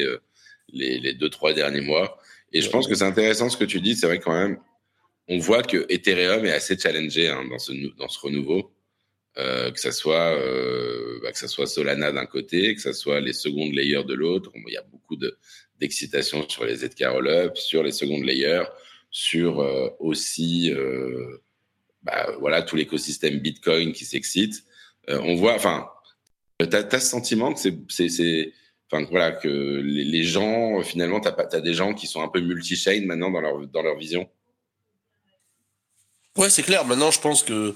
les, les deux, trois derniers mois. Et je pense que c'est intéressant ce que tu dis. C'est vrai quand même, on voit que Ethereum est assez challengé hein, dans, ce, dans ce renouveau. Euh, que ça soit euh, bah, que ça soit Solana d'un côté, que ça soit les secondes layers de l'autre. Il y a beaucoup de d'excitation sur les ZK Rollup, sur les secondes layers, sur euh, aussi euh, bah, voilà tout l'écosystème Bitcoin qui s'excite. Euh, on voit, enfin, t'as as ce sentiment que c'est enfin voilà que les, les gens finalement t'as t'as des gens qui sont un peu multi-chain maintenant dans leur dans leur vision? Ouais, c'est clair. Maintenant, je pense que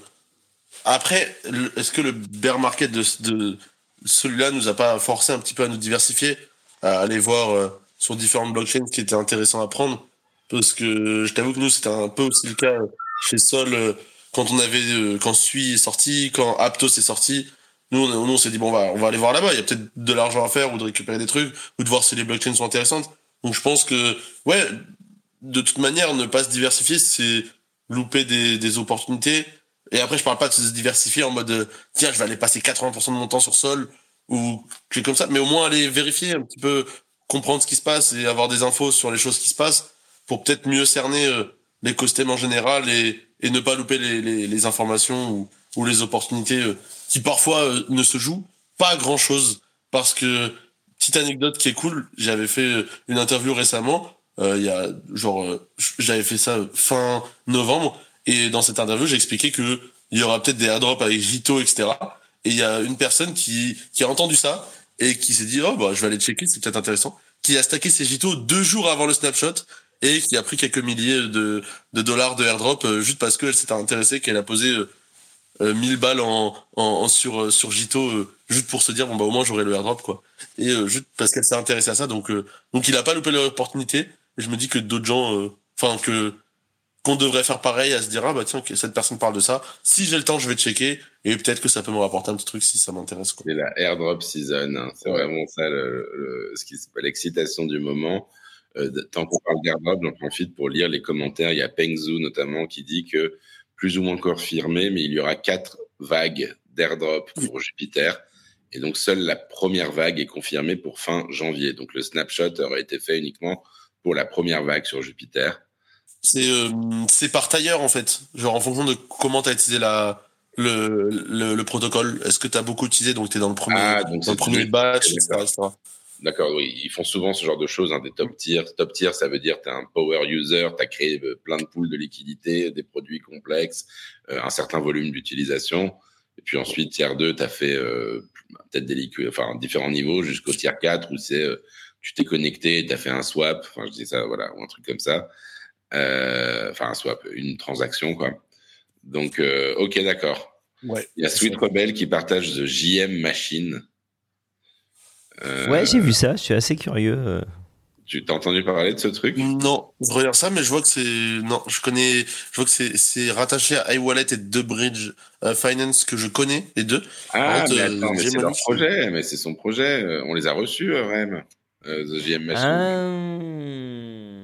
après, est-ce que le bear market de, celui-là nous a pas forcé un petit peu à nous diversifier, à aller voir euh, sur différentes blockchains qui était intéressant à prendre? Parce que je t'avoue que nous, c'était un peu aussi le cas chez Sol euh, quand on avait euh, quand Sui est sorti, quand Aptos est sorti. Nous, on, s'est dit bon, on va aller voir là-bas. Il y a peut-être de l'argent à faire ou de récupérer des trucs ou de voir si les blockchains sont intéressantes. Donc, je pense que ouais, de toute manière, ne pas se diversifier, c'est louper des opportunités. Et après, je parle pas de se diversifier en mode euh, tiens, je vais aller passer 80% de mon temps sur Sol ou quelque chose comme ça, mais au moins aller vérifier un petit peu, comprendre ce qui se passe et avoir des infos sur les choses qui se passent pour peut-être mieux cerner euh, l'écosystème en général et, et ne pas louper les, les, informations ou, ou les opportunités euh, qui parfois euh, ne se jouent pas grand chose parce que petite anecdote qui est cool, j'avais fait une interview récemment il y a genre j'avais fait ça fin novembre et dans cette interview j'ai expliqué que il y aura peut-être des airdrops avec Vito etc et il y a une personne qui qui a entendu ça et qui s'est dit oh bah je vais aller checker c'est peut-être intéressant qui a stacké ses Vito deux jours avant le snapshot et qui a pris quelques milliers de de dollars de airdrop euh, juste parce qu'elle s'était intéressée qu'elle a posé euh, euh, 1000 balles en, en, en sur euh, sur Gito euh, juste pour se dire bon bah au moins j'aurai le airdrop quoi. Et euh, juste parce qu'elle s'est intéressée à ça donc euh, donc il a pas loupé l'opportunité. Et je me dis que d'autres gens euh, enfin que qu'on devrait faire pareil à se dire ah bah tiens cette personne parle de ça si j'ai le temps je vais checker et peut-être que ça peut me rapporter un petit truc si ça m'intéresse quoi C'est la airdrop season. hein. C'est vraiment ça le, le- ce qui s'appelle l'excitation du moment. Euh, tant qu'on parle d'airdrop, j'en profite pour lire les commentaires. Il y a Pengzu notamment qui dit que plus ou moins confirmé, mais il y aura quatre vagues d'airdrop pour Jupiter. Et donc, seule la première vague est confirmée pour fin janvier. Donc, le snapshot aurait été fait uniquement pour la première vague sur Jupiter. C'est euh, par tailleur en fait. Genre en fonction de comment t'as utilisé la le, le, le protocole. Est-ce que t'as beaucoup utilisé donc t'es dans le premier Ah, donc dans le premier batch etc.. D'accord, oui, ils font souvent ce genre de choses, hein, des top tiers. Top tier, ça veut dire tu as un power user, tu as créé euh, plein de pools de liquidités, des produits complexes, euh, un certain volume d'utilisation. Et puis ensuite, tiers 2, tu as fait euh, peut-être des liquides, enfin différents niveaux jusqu'au tiers 4 où c'est tu t'es connecté, tu as fait un swap, enfin je dis ça, voilà, ou un truc comme ça. Euh, enfin un swap, une transaction quoi. Donc euh, ok d'accord. Ouais. Il y a Sweet Rebel qui partage The JM Machine. Euh, Ouais, j'ai vu ça, je suis assez curieux. euh. Tu t'as entendu parler de ce truc? Non, je regarde ça, mais je vois que c'est non, je connais, je vois que c'est c'est rattaché à iWallet et The Bridge euh, Finance que je connais les deux. Ah, En fait, mais euh, attends, mais c'est leur projet, mais c'est son projet. euh, On les a reçus, euh, Rem. Euh, The JM Machine. Ah.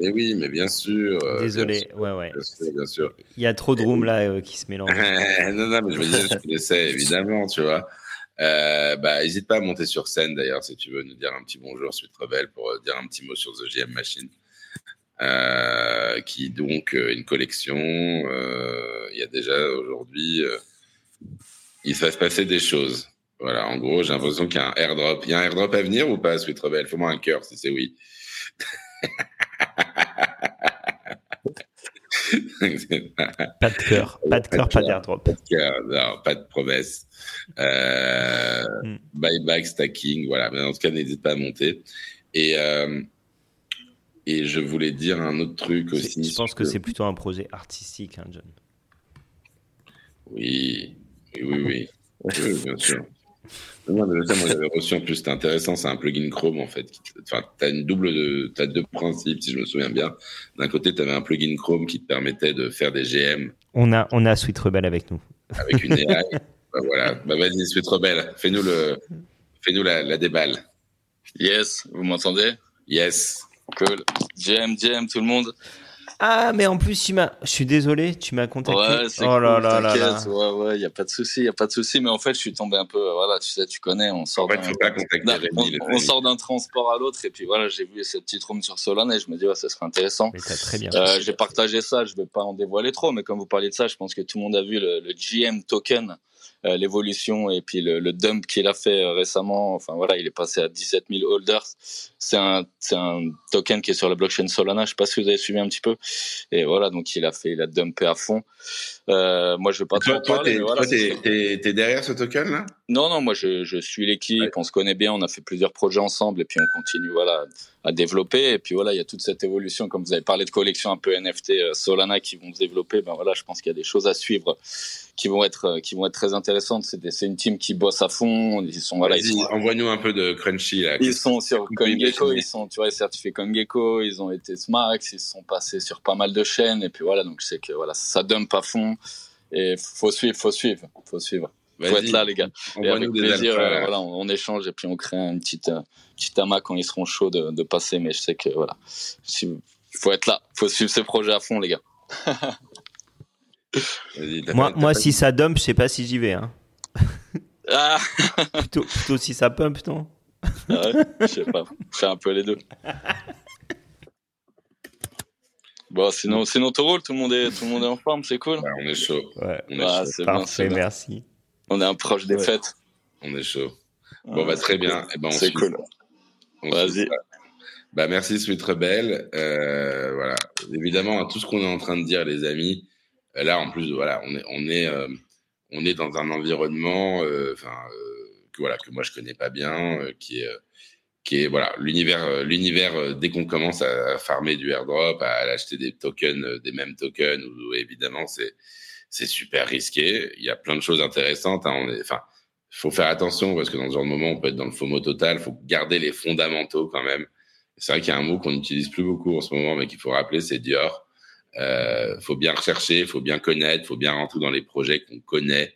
Eh oui, mais bien sûr. euh, Désolé, bien ouais, ouais. sûr, Bien sûr, bien sûr. Il y a trop de room là euh, qui se mélangent. non, non, mais je me disais, je connaissais évidemment, tu vois. Euh, bah, n'hésite pas à monter sur scène d'ailleurs si tu veux nous dire un petit bonjour suite rebelle pour euh, dire un petit mot sur The GM Machine, euh, qui donc une collection. Il y a déjà aujourd'hui, il se passer des choses. Voilà, en gros, j'ai l'impression qu'il y a un airdrop. Il y a un airdrop à venir ou pas, Sweet Rebel? Fais-moi un cœur si c'est oui. Pas de cœur, pas de cœur, pas d'airdrop. Euh, non, pas de promesse. Euh, Mm. Buyback, stacking, voilà. Mais en tout cas, n'hésite pas à monter. Et, euh, et je voulais dire un autre truc aussi. Je pense que c'est plutôt un projet artistique, hein, John. Oui, oui, oui, oui. Oui, bien sûr. Non, mais ça, moi, j'avais reçu en plus, c'était intéressant, c'est un plugin Chrome en fait. Enfin, tu as une double de, t'as deux principes, si je me souviens bien. D'un côté, tu avais un plugin Chrome qui te permettait de faire des GM On a, on a Sweet Rebel avec nous. avec une AI. bah, voilà, bah, vas-y, Sweet Rebelle, fais-nous le, fais-nous la, la déballe. Yes, vous m'entendez? Yes. Cool. JM, JM, tout le monde. Ah, mais en plus, tu m'as. Je suis désolé, tu m'as contacté. Ouais, c'est oh là cool, là là là. t'inquiète. Ouais, ouais, y a pas de souci, y a pas de souci. Mais en fait, je suis tombé un peu, euh, voilà, tu sais, tu connais, on sort En fait, d'un- faut pas contacter d'un- Rémi, on, sort d'un transport à l'autre et puis voilà, j'ai vu cette petite room sur Solana et je me dis, ouais, ça serait intéressant. Très bien. Euh, j'ai partagé ça, je vais pas en dévoiler trop, mais comme vous parliez de ça, je pense que tout le monde a vu le, le GM token, euh, l'évolution et puis le, le dump qu'il a fait euh, récemment. Enfin voilà, il est passé à 17 000 holders. C'est un, c'est un token qui est sur la blockchain Solana. Je sais pas si vous avez suivi un petit peu. Et voilà, donc il a fait, il a dumpé à fond. Euh, moi, je vais pas Toi, trop toi, parler. voilà, t'es derrière ce token là non, non, moi je, je suis l'équipe, Ouais. on se connaît bien, on a fait plusieurs projets ensemble et puis on continue voilà à développer et puis voilà il y a toute cette évolution comme vous avez parlé de collections un peu NFT euh, Solana qui vont se développer, ben voilà je pense qu'il y a des choses à suivre qui vont être euh, qui vont être très intéressantes. C'est une team qui bosse à fond, ils sont voilà ils Vas-y, sont envoie-nous un peu de crunchy là. ils sont sur CoinGecko, ils sont tu vois certifiés CoinGecko, ils ont été Smax, ils sont passés sur pas mal de chaînes et puis voilà donc je sais que voilà ça dump à fond et faut suivre, faut suivre, faut suivre. Faut Vas-y, être là les gars. Et avec plaisir, euh, là. voilà, on, on échange et puis on crée une petite, euh, petite amas quand ils seront chauds de, de passer. Mais je sais que voilà, il faut être là, faut suivre ces projets à fond, les gars. Moi, moi si ça dump, je sais pas si j'y vais. Hein. Ah, Plutôt, plutôt si ça pump, non? Ouais, je sais pas, je fais un peu les deux. Bon, sinon, sinon, ton rôle, tout le monde est, tout le monde est en forme, c'est cool. on est chaud. Ouais. On est Ah, chaud. c'est bien, Parfait, c'est bien. On est un proche des Ouais. fêtes. On est chaud. Bon, bah, très bien. Eh ben, on C'est cool. Vas-y. Bah, merci, Sweet Rebelle. Euh, voilà. Évidemment, tout ce qu'on est en train de dire, les amis, euh, là, en plus, voilà, on est, on est, euh, on est dans un environnement, euh, enfin, euh, que voilà, que moi je connais pas bien, euh, qui est, euh, qui est, voilà, l'univers, euh, l'univers, euh, dès qu'on commence à, à farmer du airdrop, à, acheter des tokens, euh, des mêmes tokens, ou, évidemment, c'est, c'est super risqué. Il y a plein de choses intéressantes. Hein. Enfin, faut faire attention parce que dans ce genre de moment, on peut être dans le FOMO total. faut garder les fondamentaux quand même. C'est vrai qu'il y a un mot qu'on n'utilise plus beaucoup en ce moment, mais qu'il faut rappeler, c'est Dior. Euh, faut bien rechercher, faut bien connaître, faut bien rentrer dans les projets qu'on connaît.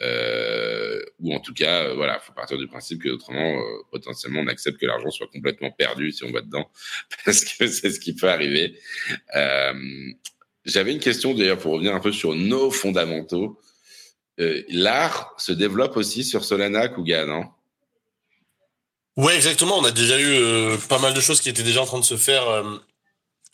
Euh, ou en tout cas, euh, voilà, faut partir du principe que autrement, euh, potentiellement, on accepte que l'argent soit complètement perdu si on va dedans, parce que c'est ce qui peut arriver. J'avais une question d'ailleurs pour revenir un peu sur nos fondamentaux. Euh, L'art se développe aussi sur Solana, Kuga, non? Ouais, exactement. On a déjà eu euh, pas mal de choses qui étaient déjà en train de se faire euh,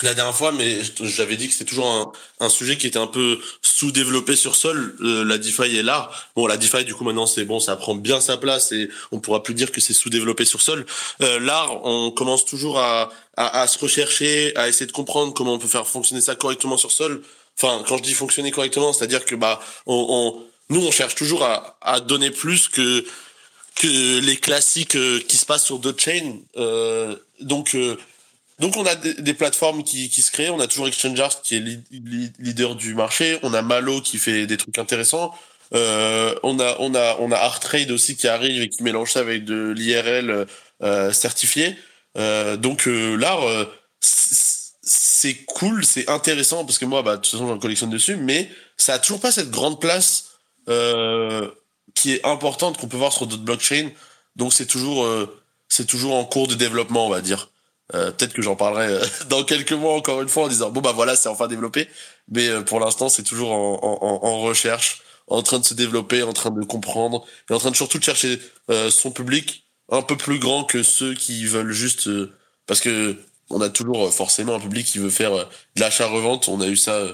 la dernière fois, mais j'avais dit que c'était toujours un, sujet qui était un peu sous-développé sur Sol, euh, la DeFi et l'art. Bon, la DeFi, du coup, maintenant, c'est bon, ça prend bien sa place et on pourra plus dire que c'est sous-développé sur Sol. Euh, l'art, on commence toujours à, à, se rechercher, à essayer de comprendre comment on peut faire fonctionner ça correctement sur Sol. Enfin, quand je dis fonctionner correctement, c'est-à-dire que bah, on, on, nous, on cherche toujours à, à donner plus que que les classiques euh, qui se passent sur d'autres chains. Donc, donc on a des, plateformes qui, qui se créent. On a toujours Exchangers qui est leader du marché. On a Malo qui fait des trucs intéressants. Euh, on a on a on a Artrade aussi qui arrive et qui mélange ça avec de l'IRL euh, certifié. Euh, donc euh, l'art euh, c'est cool, c'est intéressant parce que moi bah de toute façon j'en collectionne dessus, mais ça a toujours pas cette grande place euh, qui est importante qu'on peut voir sur d'autres blockchains. Donc c'est toujours c'est toujours en cours de développement on va dire. Euh, Peut-être que j'en parlerai euh, dans quelques mois encore une fois en disant bon bah voilà c'est enfin développé, mais euh, pour l'instant c'est toujours en, en, en- recherche, en train de se développer, en train de comprendre et en train de surtout de chercher euh, son public un peu plus grand que ceux qui veulent juste euh, parce que on a toujours forcément un public qui veut faire de l'achat-revente. On a eu ça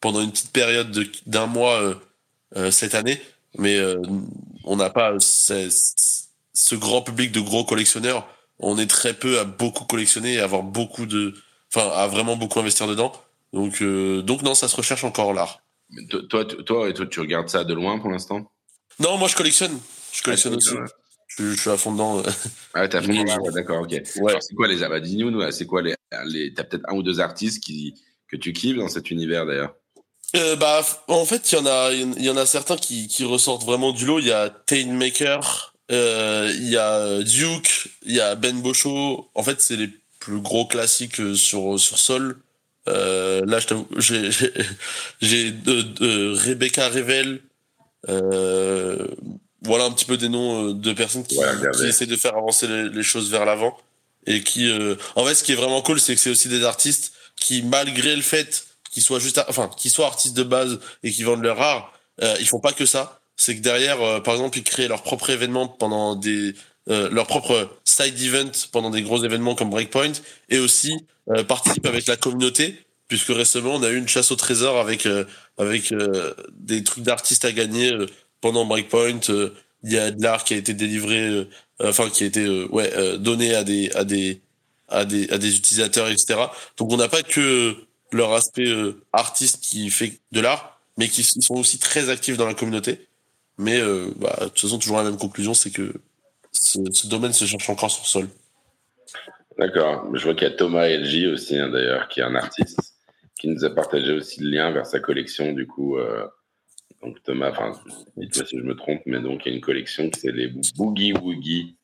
pendant une petite période de- d'un mois cette année, mais on n'a pas ce grand public de gros collectionneurs. On est très peu à beaucoup collectionner et à avoir beaucoup de, enfin, à vraiment beaucoup investir dedans. Donc, euh, donc non, ça se recherche encore l'art. Toi, toi, et toi, tu regardes ça de loin pour l'instant? Non, moi je collectionne. Je collectionne Ah, aussi. ouais. Je, je suis à fond dedans. Ah, t'as fait Oui. ouais, d'accord, ok. Ouais. Alors, c'est quoi les bah, dis-nous, nous, c'est quoi les, les t'as peut-être un ou deux artistes qui que tu kiffes dans cet univers d'ailleurs? Euh, bah, en fait, il y en a, il y en a certains qui, qui ressortent vraiment du lot. Il y a Tainmaker, il y a Duke, il y a Ben Bocho. En fait, c'est les plus gros classiques euh, sur sur Sol. Euh, là, je t'avoue, j'ai j'ai j'ai de, de Rebecca Revel. Euh, voilà un petit peu des noms euh, de personnes qui, Ouais, qui essaient de faire avancer les, les choses vers l'avant et qui, euh, en fait, ce qui est vraiment cool, c'est que c'est aussi des artistes qui, malgré le fait qu'ils soient juste, enfin, qu'ils soient artistes de base et qui vendent leur art, euh, ils font pas que ça. C'est que derrière, euh, par exemple, ils créent leur propre événement pendant des, euh, leur propre side event pendant des gros événements comme Breakpoint et aussi euh, participent avec la communauté puisque récemment on a eu une chasse au trésor avec euh, avec des trucs d'artistes à gagner pendant Breakpoint. Il y a de l'art qui a été délivré, enfin qui a été ouais donné à des à des à des à des utilisateurs etc. Donc on n'a pas que leur aspect artiste qui fait de l'art, mais qui sont aussi très actifs dans la communauté. Mais euh, bah, de toute façon toujours la même conclusion, c'est que ce, domaine se cherche encore sur sol. D'accord. Je vois qu'il y a Thomas LG aussi, hein, d'ailleurs, qui est un artiste, qui nous a partagé aussi le lien vers sa collection. Du coup, euh, donc Thomas, dites-moi si je me trompe, mais donc il y a une collection qui c'est les Boogie Woogie,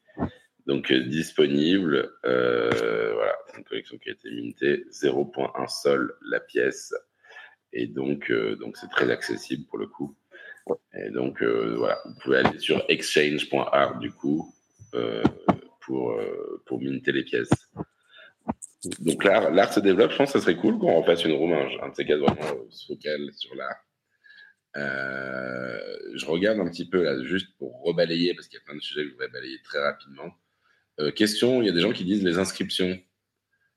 donc euh, disponible. Voilà, c'est une collection qui a été mintée 0.1 sol la pièce, et donc donc c'est très accessible pour le coup. Et donc euh, voilà, vous pouvez aller sur exchange.art du coup. Euh, pour, euh, pour minter les pièces. Donc l'art, l'art se développe, je pense que ça serait cool qu'on refasse une room, un, un de ces cas vraiment se focale sur l'art. Je regarde un petit peu là, juste pour rebalayer, parce qu'il y a plein de sujets que je voudrais balayer très rapidement. Question, il y a des gens qui disent les inscriptions.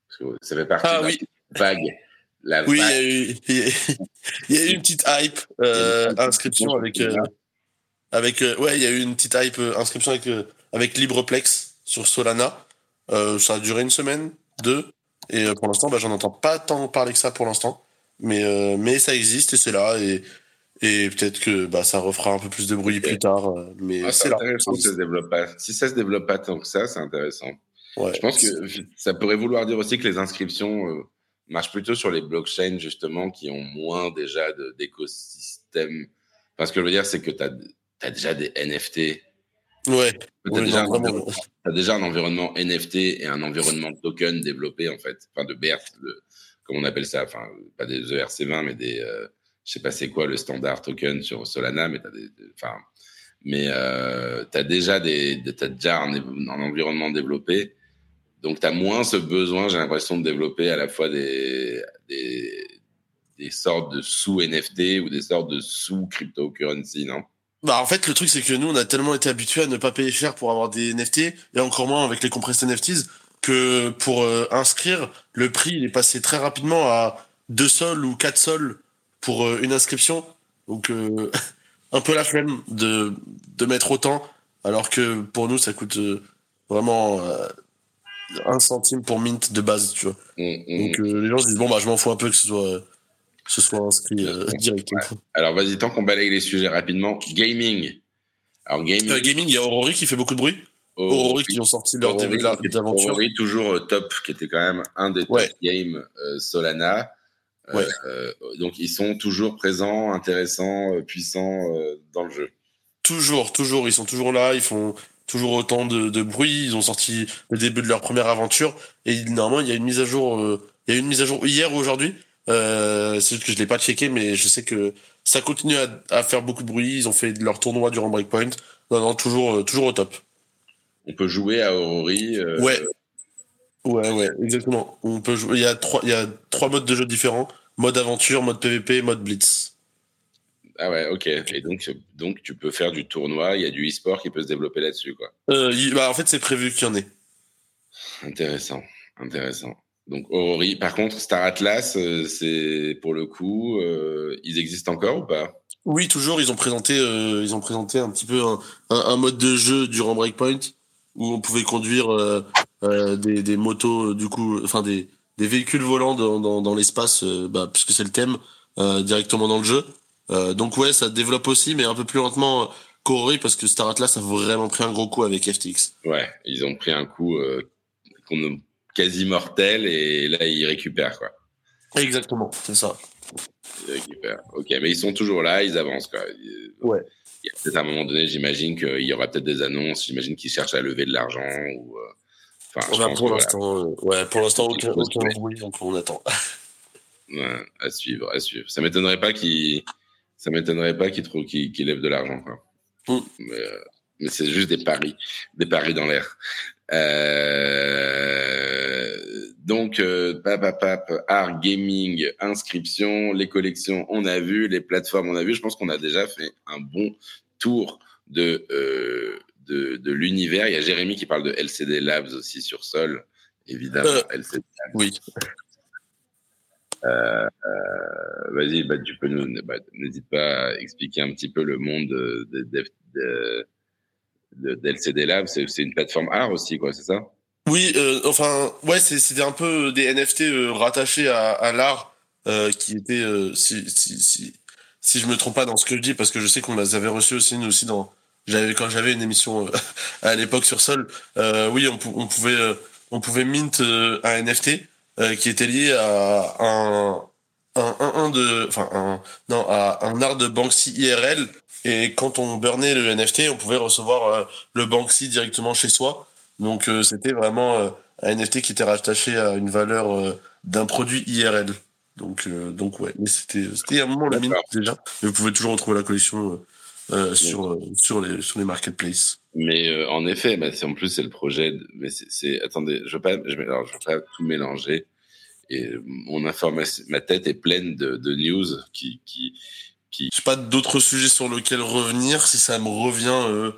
Parce que ça fait partie Ah de la oui. vague. La Oui, il y vague. Il y a- eu une petite hype euh, inscription avec euh, avec euh, ouais, il y a eu une petite hype inscription avec euh, avec Libreplex sur Solana. Euh, ça a duré une semaine, deux, et euh, pour l'instant, bah, j'en entends pas tant parler que ça pour l'instant, mais mais ça existe et c'est là et et peut-être que bah ça refera un peu plus de bruit plus tard, mais Ah, c'est là. intéressant que ça se développe pas. Si ça se développe pas tant que ça, c'est intéressant. Ouais. Je pense que ça pourrait vouloir dire aussi que les inscriptions marchent plutôt sur les blockchains, justement, qui ont moins déjà de- d'écosystème. Enfin, ce que je veux dire, c'est que tu as, déjà des NFT. ouais, Tu oui, déjà, un déjà environnement NFT et un environnement token développé, en fait. Enfin, de BRC, de- comme on appelle ça? Enfin, pas des E ERC20, mais des. euh, je sais pas c'est quoi le standard token sur Solana, mais tu as des. Enfin. Mais euh, tu as déjà, des, t'as déjà un environnement développé. Donc, tu as moins ce besoin, j'ai l'impression, de développer à la fois des, des, sortes de sous-NFT ou des sortes de sous-cryptocurrency, non? Bah en fait le truc c'est que nous on a tellement été habitués à ne pas payer cher pour avoir des NFT et encore moins avec les compressed NFTs que pour euh, inscrire le prix il est passé très rapidement à 2 sols ou 4 sols pour euh, une inscription. Donc euh, un peu la flemme de de mettre autant alors que pour nous ça coûte vraiment un centime pour mint de base tu vois On- on- donc euh, les gens se disent bon bah je m'en fous un peu que ce soit ce soit inscrit euh, directement Alors, vas-y, tant qu'on balaye les sujets rapidement, gaming. Alors, gaming, Euh, gaming, il y a Aurori qui fait beaucoup de bruit. Aurori- Aurori qui ont sorti leur Aurori, dé- leur d'aventure. Aurori, toujours euh, top, qui était quand même un des top games Solana. Ouais. donc, ils sont toujours présents, intéressants, puissants dans le jeu. Toujours, toujours, ils sont toujours là, ils font toujours autant de, de bruit. Ils ont sorti le début de leur première aventure et normalement il y a une mise à jour, euh, il y a une mise à jour hier ou aujourd'hui. Euh, c'est juste que je l'ai pas checké, mais je sais que ça continue à, à faire beaucoup de bruit. Ils ont fait leur tournoi durant Breakpoint. Non, non, toujours, euh, toujours au top. On peut jouer à Aurori. euh, Ouais. Ouais, ouais, exactement. On peut jouer. Il y a trois, il y a trois modes de jeu différents. Mode aventure, mode PVP, mode blitz. Ah ouais, ok. Et donc, donc, tu peux faire du tournoi. Il y a du e-sport qui peut se développer là-dessus, quoi. Euh, bah, en fait, c'est prévu qu'il y en ait. Intéressant, intéressant. Donc Aurori, par contre, Star Atlas, euh, c'est pour le coup, euh, ils existent encore ou pas? Oui, toujours. Ils ont présenté, ils ont présenté un petit peu un, un, un mode de jeu durant Breakpoint où on pouvait conduire des, des motos, du coup, enfin des, des véhicules volants dans, dans, dans l'espace, bah, puisque c'est le thème, directement dans le jeu. Euh, donc ouais, ça développe aussi, mais un peu plus lentement euh, qu'Aurori parce que Star Atlas a vraiment pris un gros coup avec FTX. Ouais, ils ont pris un coup euh, quasi mortel et là ils récupèrent quoi. Exactement, c'est ça. Ils récupèrent. Ok, mais ils sont toujours là, ils avancent quoi. Ouais. Il y a peut-être à un moment donné, j'imagine qu'il y aura peut-être des annonces. J'imagine qu'ils cherchent à lever de l'argent ou. euh, Enfin, pour voilà. l'instant, ouais, pour l'instant aucun, aucun bruit, donc on attend. Ouais, à suivre, à suivre. Ça m'étonnerait pas qu'ils, ça m'étonnerait pas qu'ils trouvent qu'ils qu'ils lèvent de l'argent, quoi. Mm. Mais, euh, mais c'est juste des paris, des paris dans l'air. Euh, donc, euh, pap, pap, art, gaming, inscription, les collections, on a vu, les plateformes, on a vu. Je pense qu'on a déjà fait un bon tour de euh, de, de l'univers. Il y a Jérémy qui parle de LCD Labs aussi sur Sol, évidemment. Euh, LCD Oui. Euh, Vas-y, bah, tu peux nous, bah, n'hésite pas à expliquer un petit peu le monde de, de, de, de- d'LCD Lab. C'est, une plateforme art aussi, quoi, c'est ça? Oui, euh, enfin, ouais, c'est- c'était un peu des NFT euh, rattachés à, à l'art euh, qui étaient, euh, si, si, si, si je me trompe pas dans ce que je dis, parce que je sais qu'on les avait reçus aussi, nous aussi, dans, j'avais, quand j'avais une émission euh, à l'époque sur Sol, euh, oui, on, pou- on pouvait, euh, on pouvait mint euh, un NFT euh, qui était lié à un, un, un, un de, enfin, un, non, à un art de Banksy IRL. Et quand on burnait le NFT, on pouvait recevoir euh, le Banksy directement chez soi. Donc euh, c'était vraiment euh, un NFT qui était rattaché à une valeur euh, d'un produit IRL. Donc euh, donc ouais, mais c'était c'était un moment le mine déjà. Et vous pouvez toujours retrouver la collection sur euh, sur les sur les marketplaces. Mais euh, en effet, bah, c'est, en plus, c'est le projet. de- mais c'est, attendez, je veux pas, je, alors, je veux pas tout mélanger. Et euh, mon information, ma tête est pleine de, de news qui, qui, J'ai pas d'autres sujets sur lesquels revenir si ça me revient euh,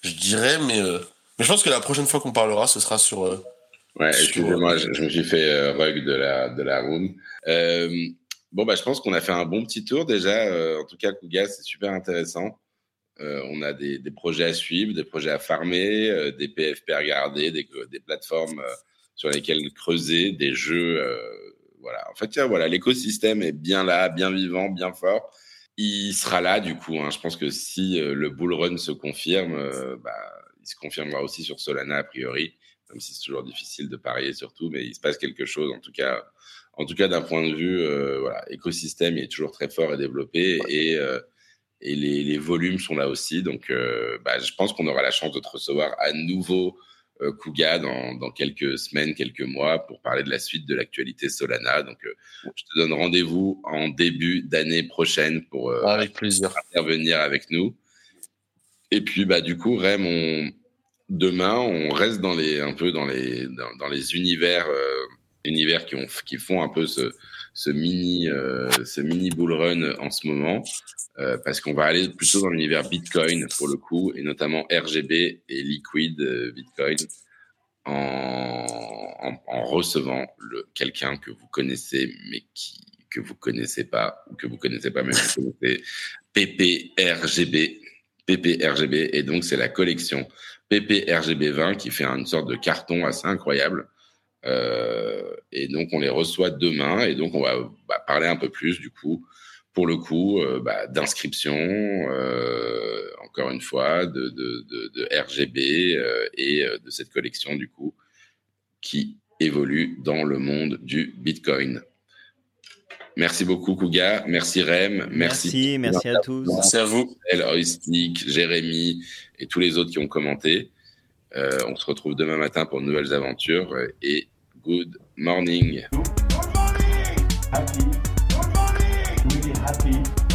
je dirais mais euh, mais je pense que la prochaine fois qu'on parlera ce sera sur Ouais, Sur- excusez-moi, je, je me suis fait rug de la, de la room. Bon, bah, je pense qu'on a fait un bon petit tour déjà. En tout cas, Kuga, c'est super intéressant. Euh, on a des, projets à suivre, des projets à farmer, euh, des PFP à regarder, des, des plateformes euh, sur lesquelles creuser, des jeux. euh, voilà. En fait, tiens, voilà, l'écosystème est bien là, bien vivant, bien fort. Il sera là, du coup. Hein. Je pense que si euh, le bull run se confirme, euh, bah, il se confirmera aussi sur Solana, a priori même si c'est toujours difficile de parier sur tout, mais il se passe quelque chose, en tout cas, en tout cas d'un point de vue, euh, voilà, écosystème, est toujours très fort et développé, et, euh, et les, les volumes sont là aussi, donc euh, bah, je pense qu'on aura la chance de te recevoir à nouveau, euh, Kuga, dans, dans quelques semaines, quelques mois, pour parler de la suite de l'actualité Solana, donc euh, je te donne rendez-vous en début d'année prochaine pour euh, avec plaisir. intervenir avec nous. Et puis, bah, du coup, Rem, on, demain, on reste dans les, un peu dans les, dans, dans les univers, univers qui, ont, qui font un peu ce, ce mini, euh, ce mini bull run en ce moment, euh, parce qu'on va aller plutôt dans l'univers Bitcoin pour le coup, et notamment RGB et Liquid euh, Bitcoin, en, recevant quelqu'un que vous connaissez, mais qui que vous connaissez pas ou que vous connaissez pas, mais vous connaissez PPRGB. PPRGB, et donc c'est la collection PPRGB 20 qui fait une sorte de carton assez incroyable. Euh, et donc on les reçoit demain, et donc on va bah, parler un peu plus du coup, pour le coup, euh, bah, d'inscription, euh, encore une fois, de, de, de, de RGB euh, et euh, de cette collection, du coup, qui évolue dans le monde du Bitcoin. Merci beaucoup, Kouga. Merci, Rem. Merci, merci, à tous. Merci à vous. Jérémy et tous les autres qui ont commenté. Euh, on se retrouve demain matin pour de nouvelles aventures et good morning. Good morning. Happy. Good morning. Really happy.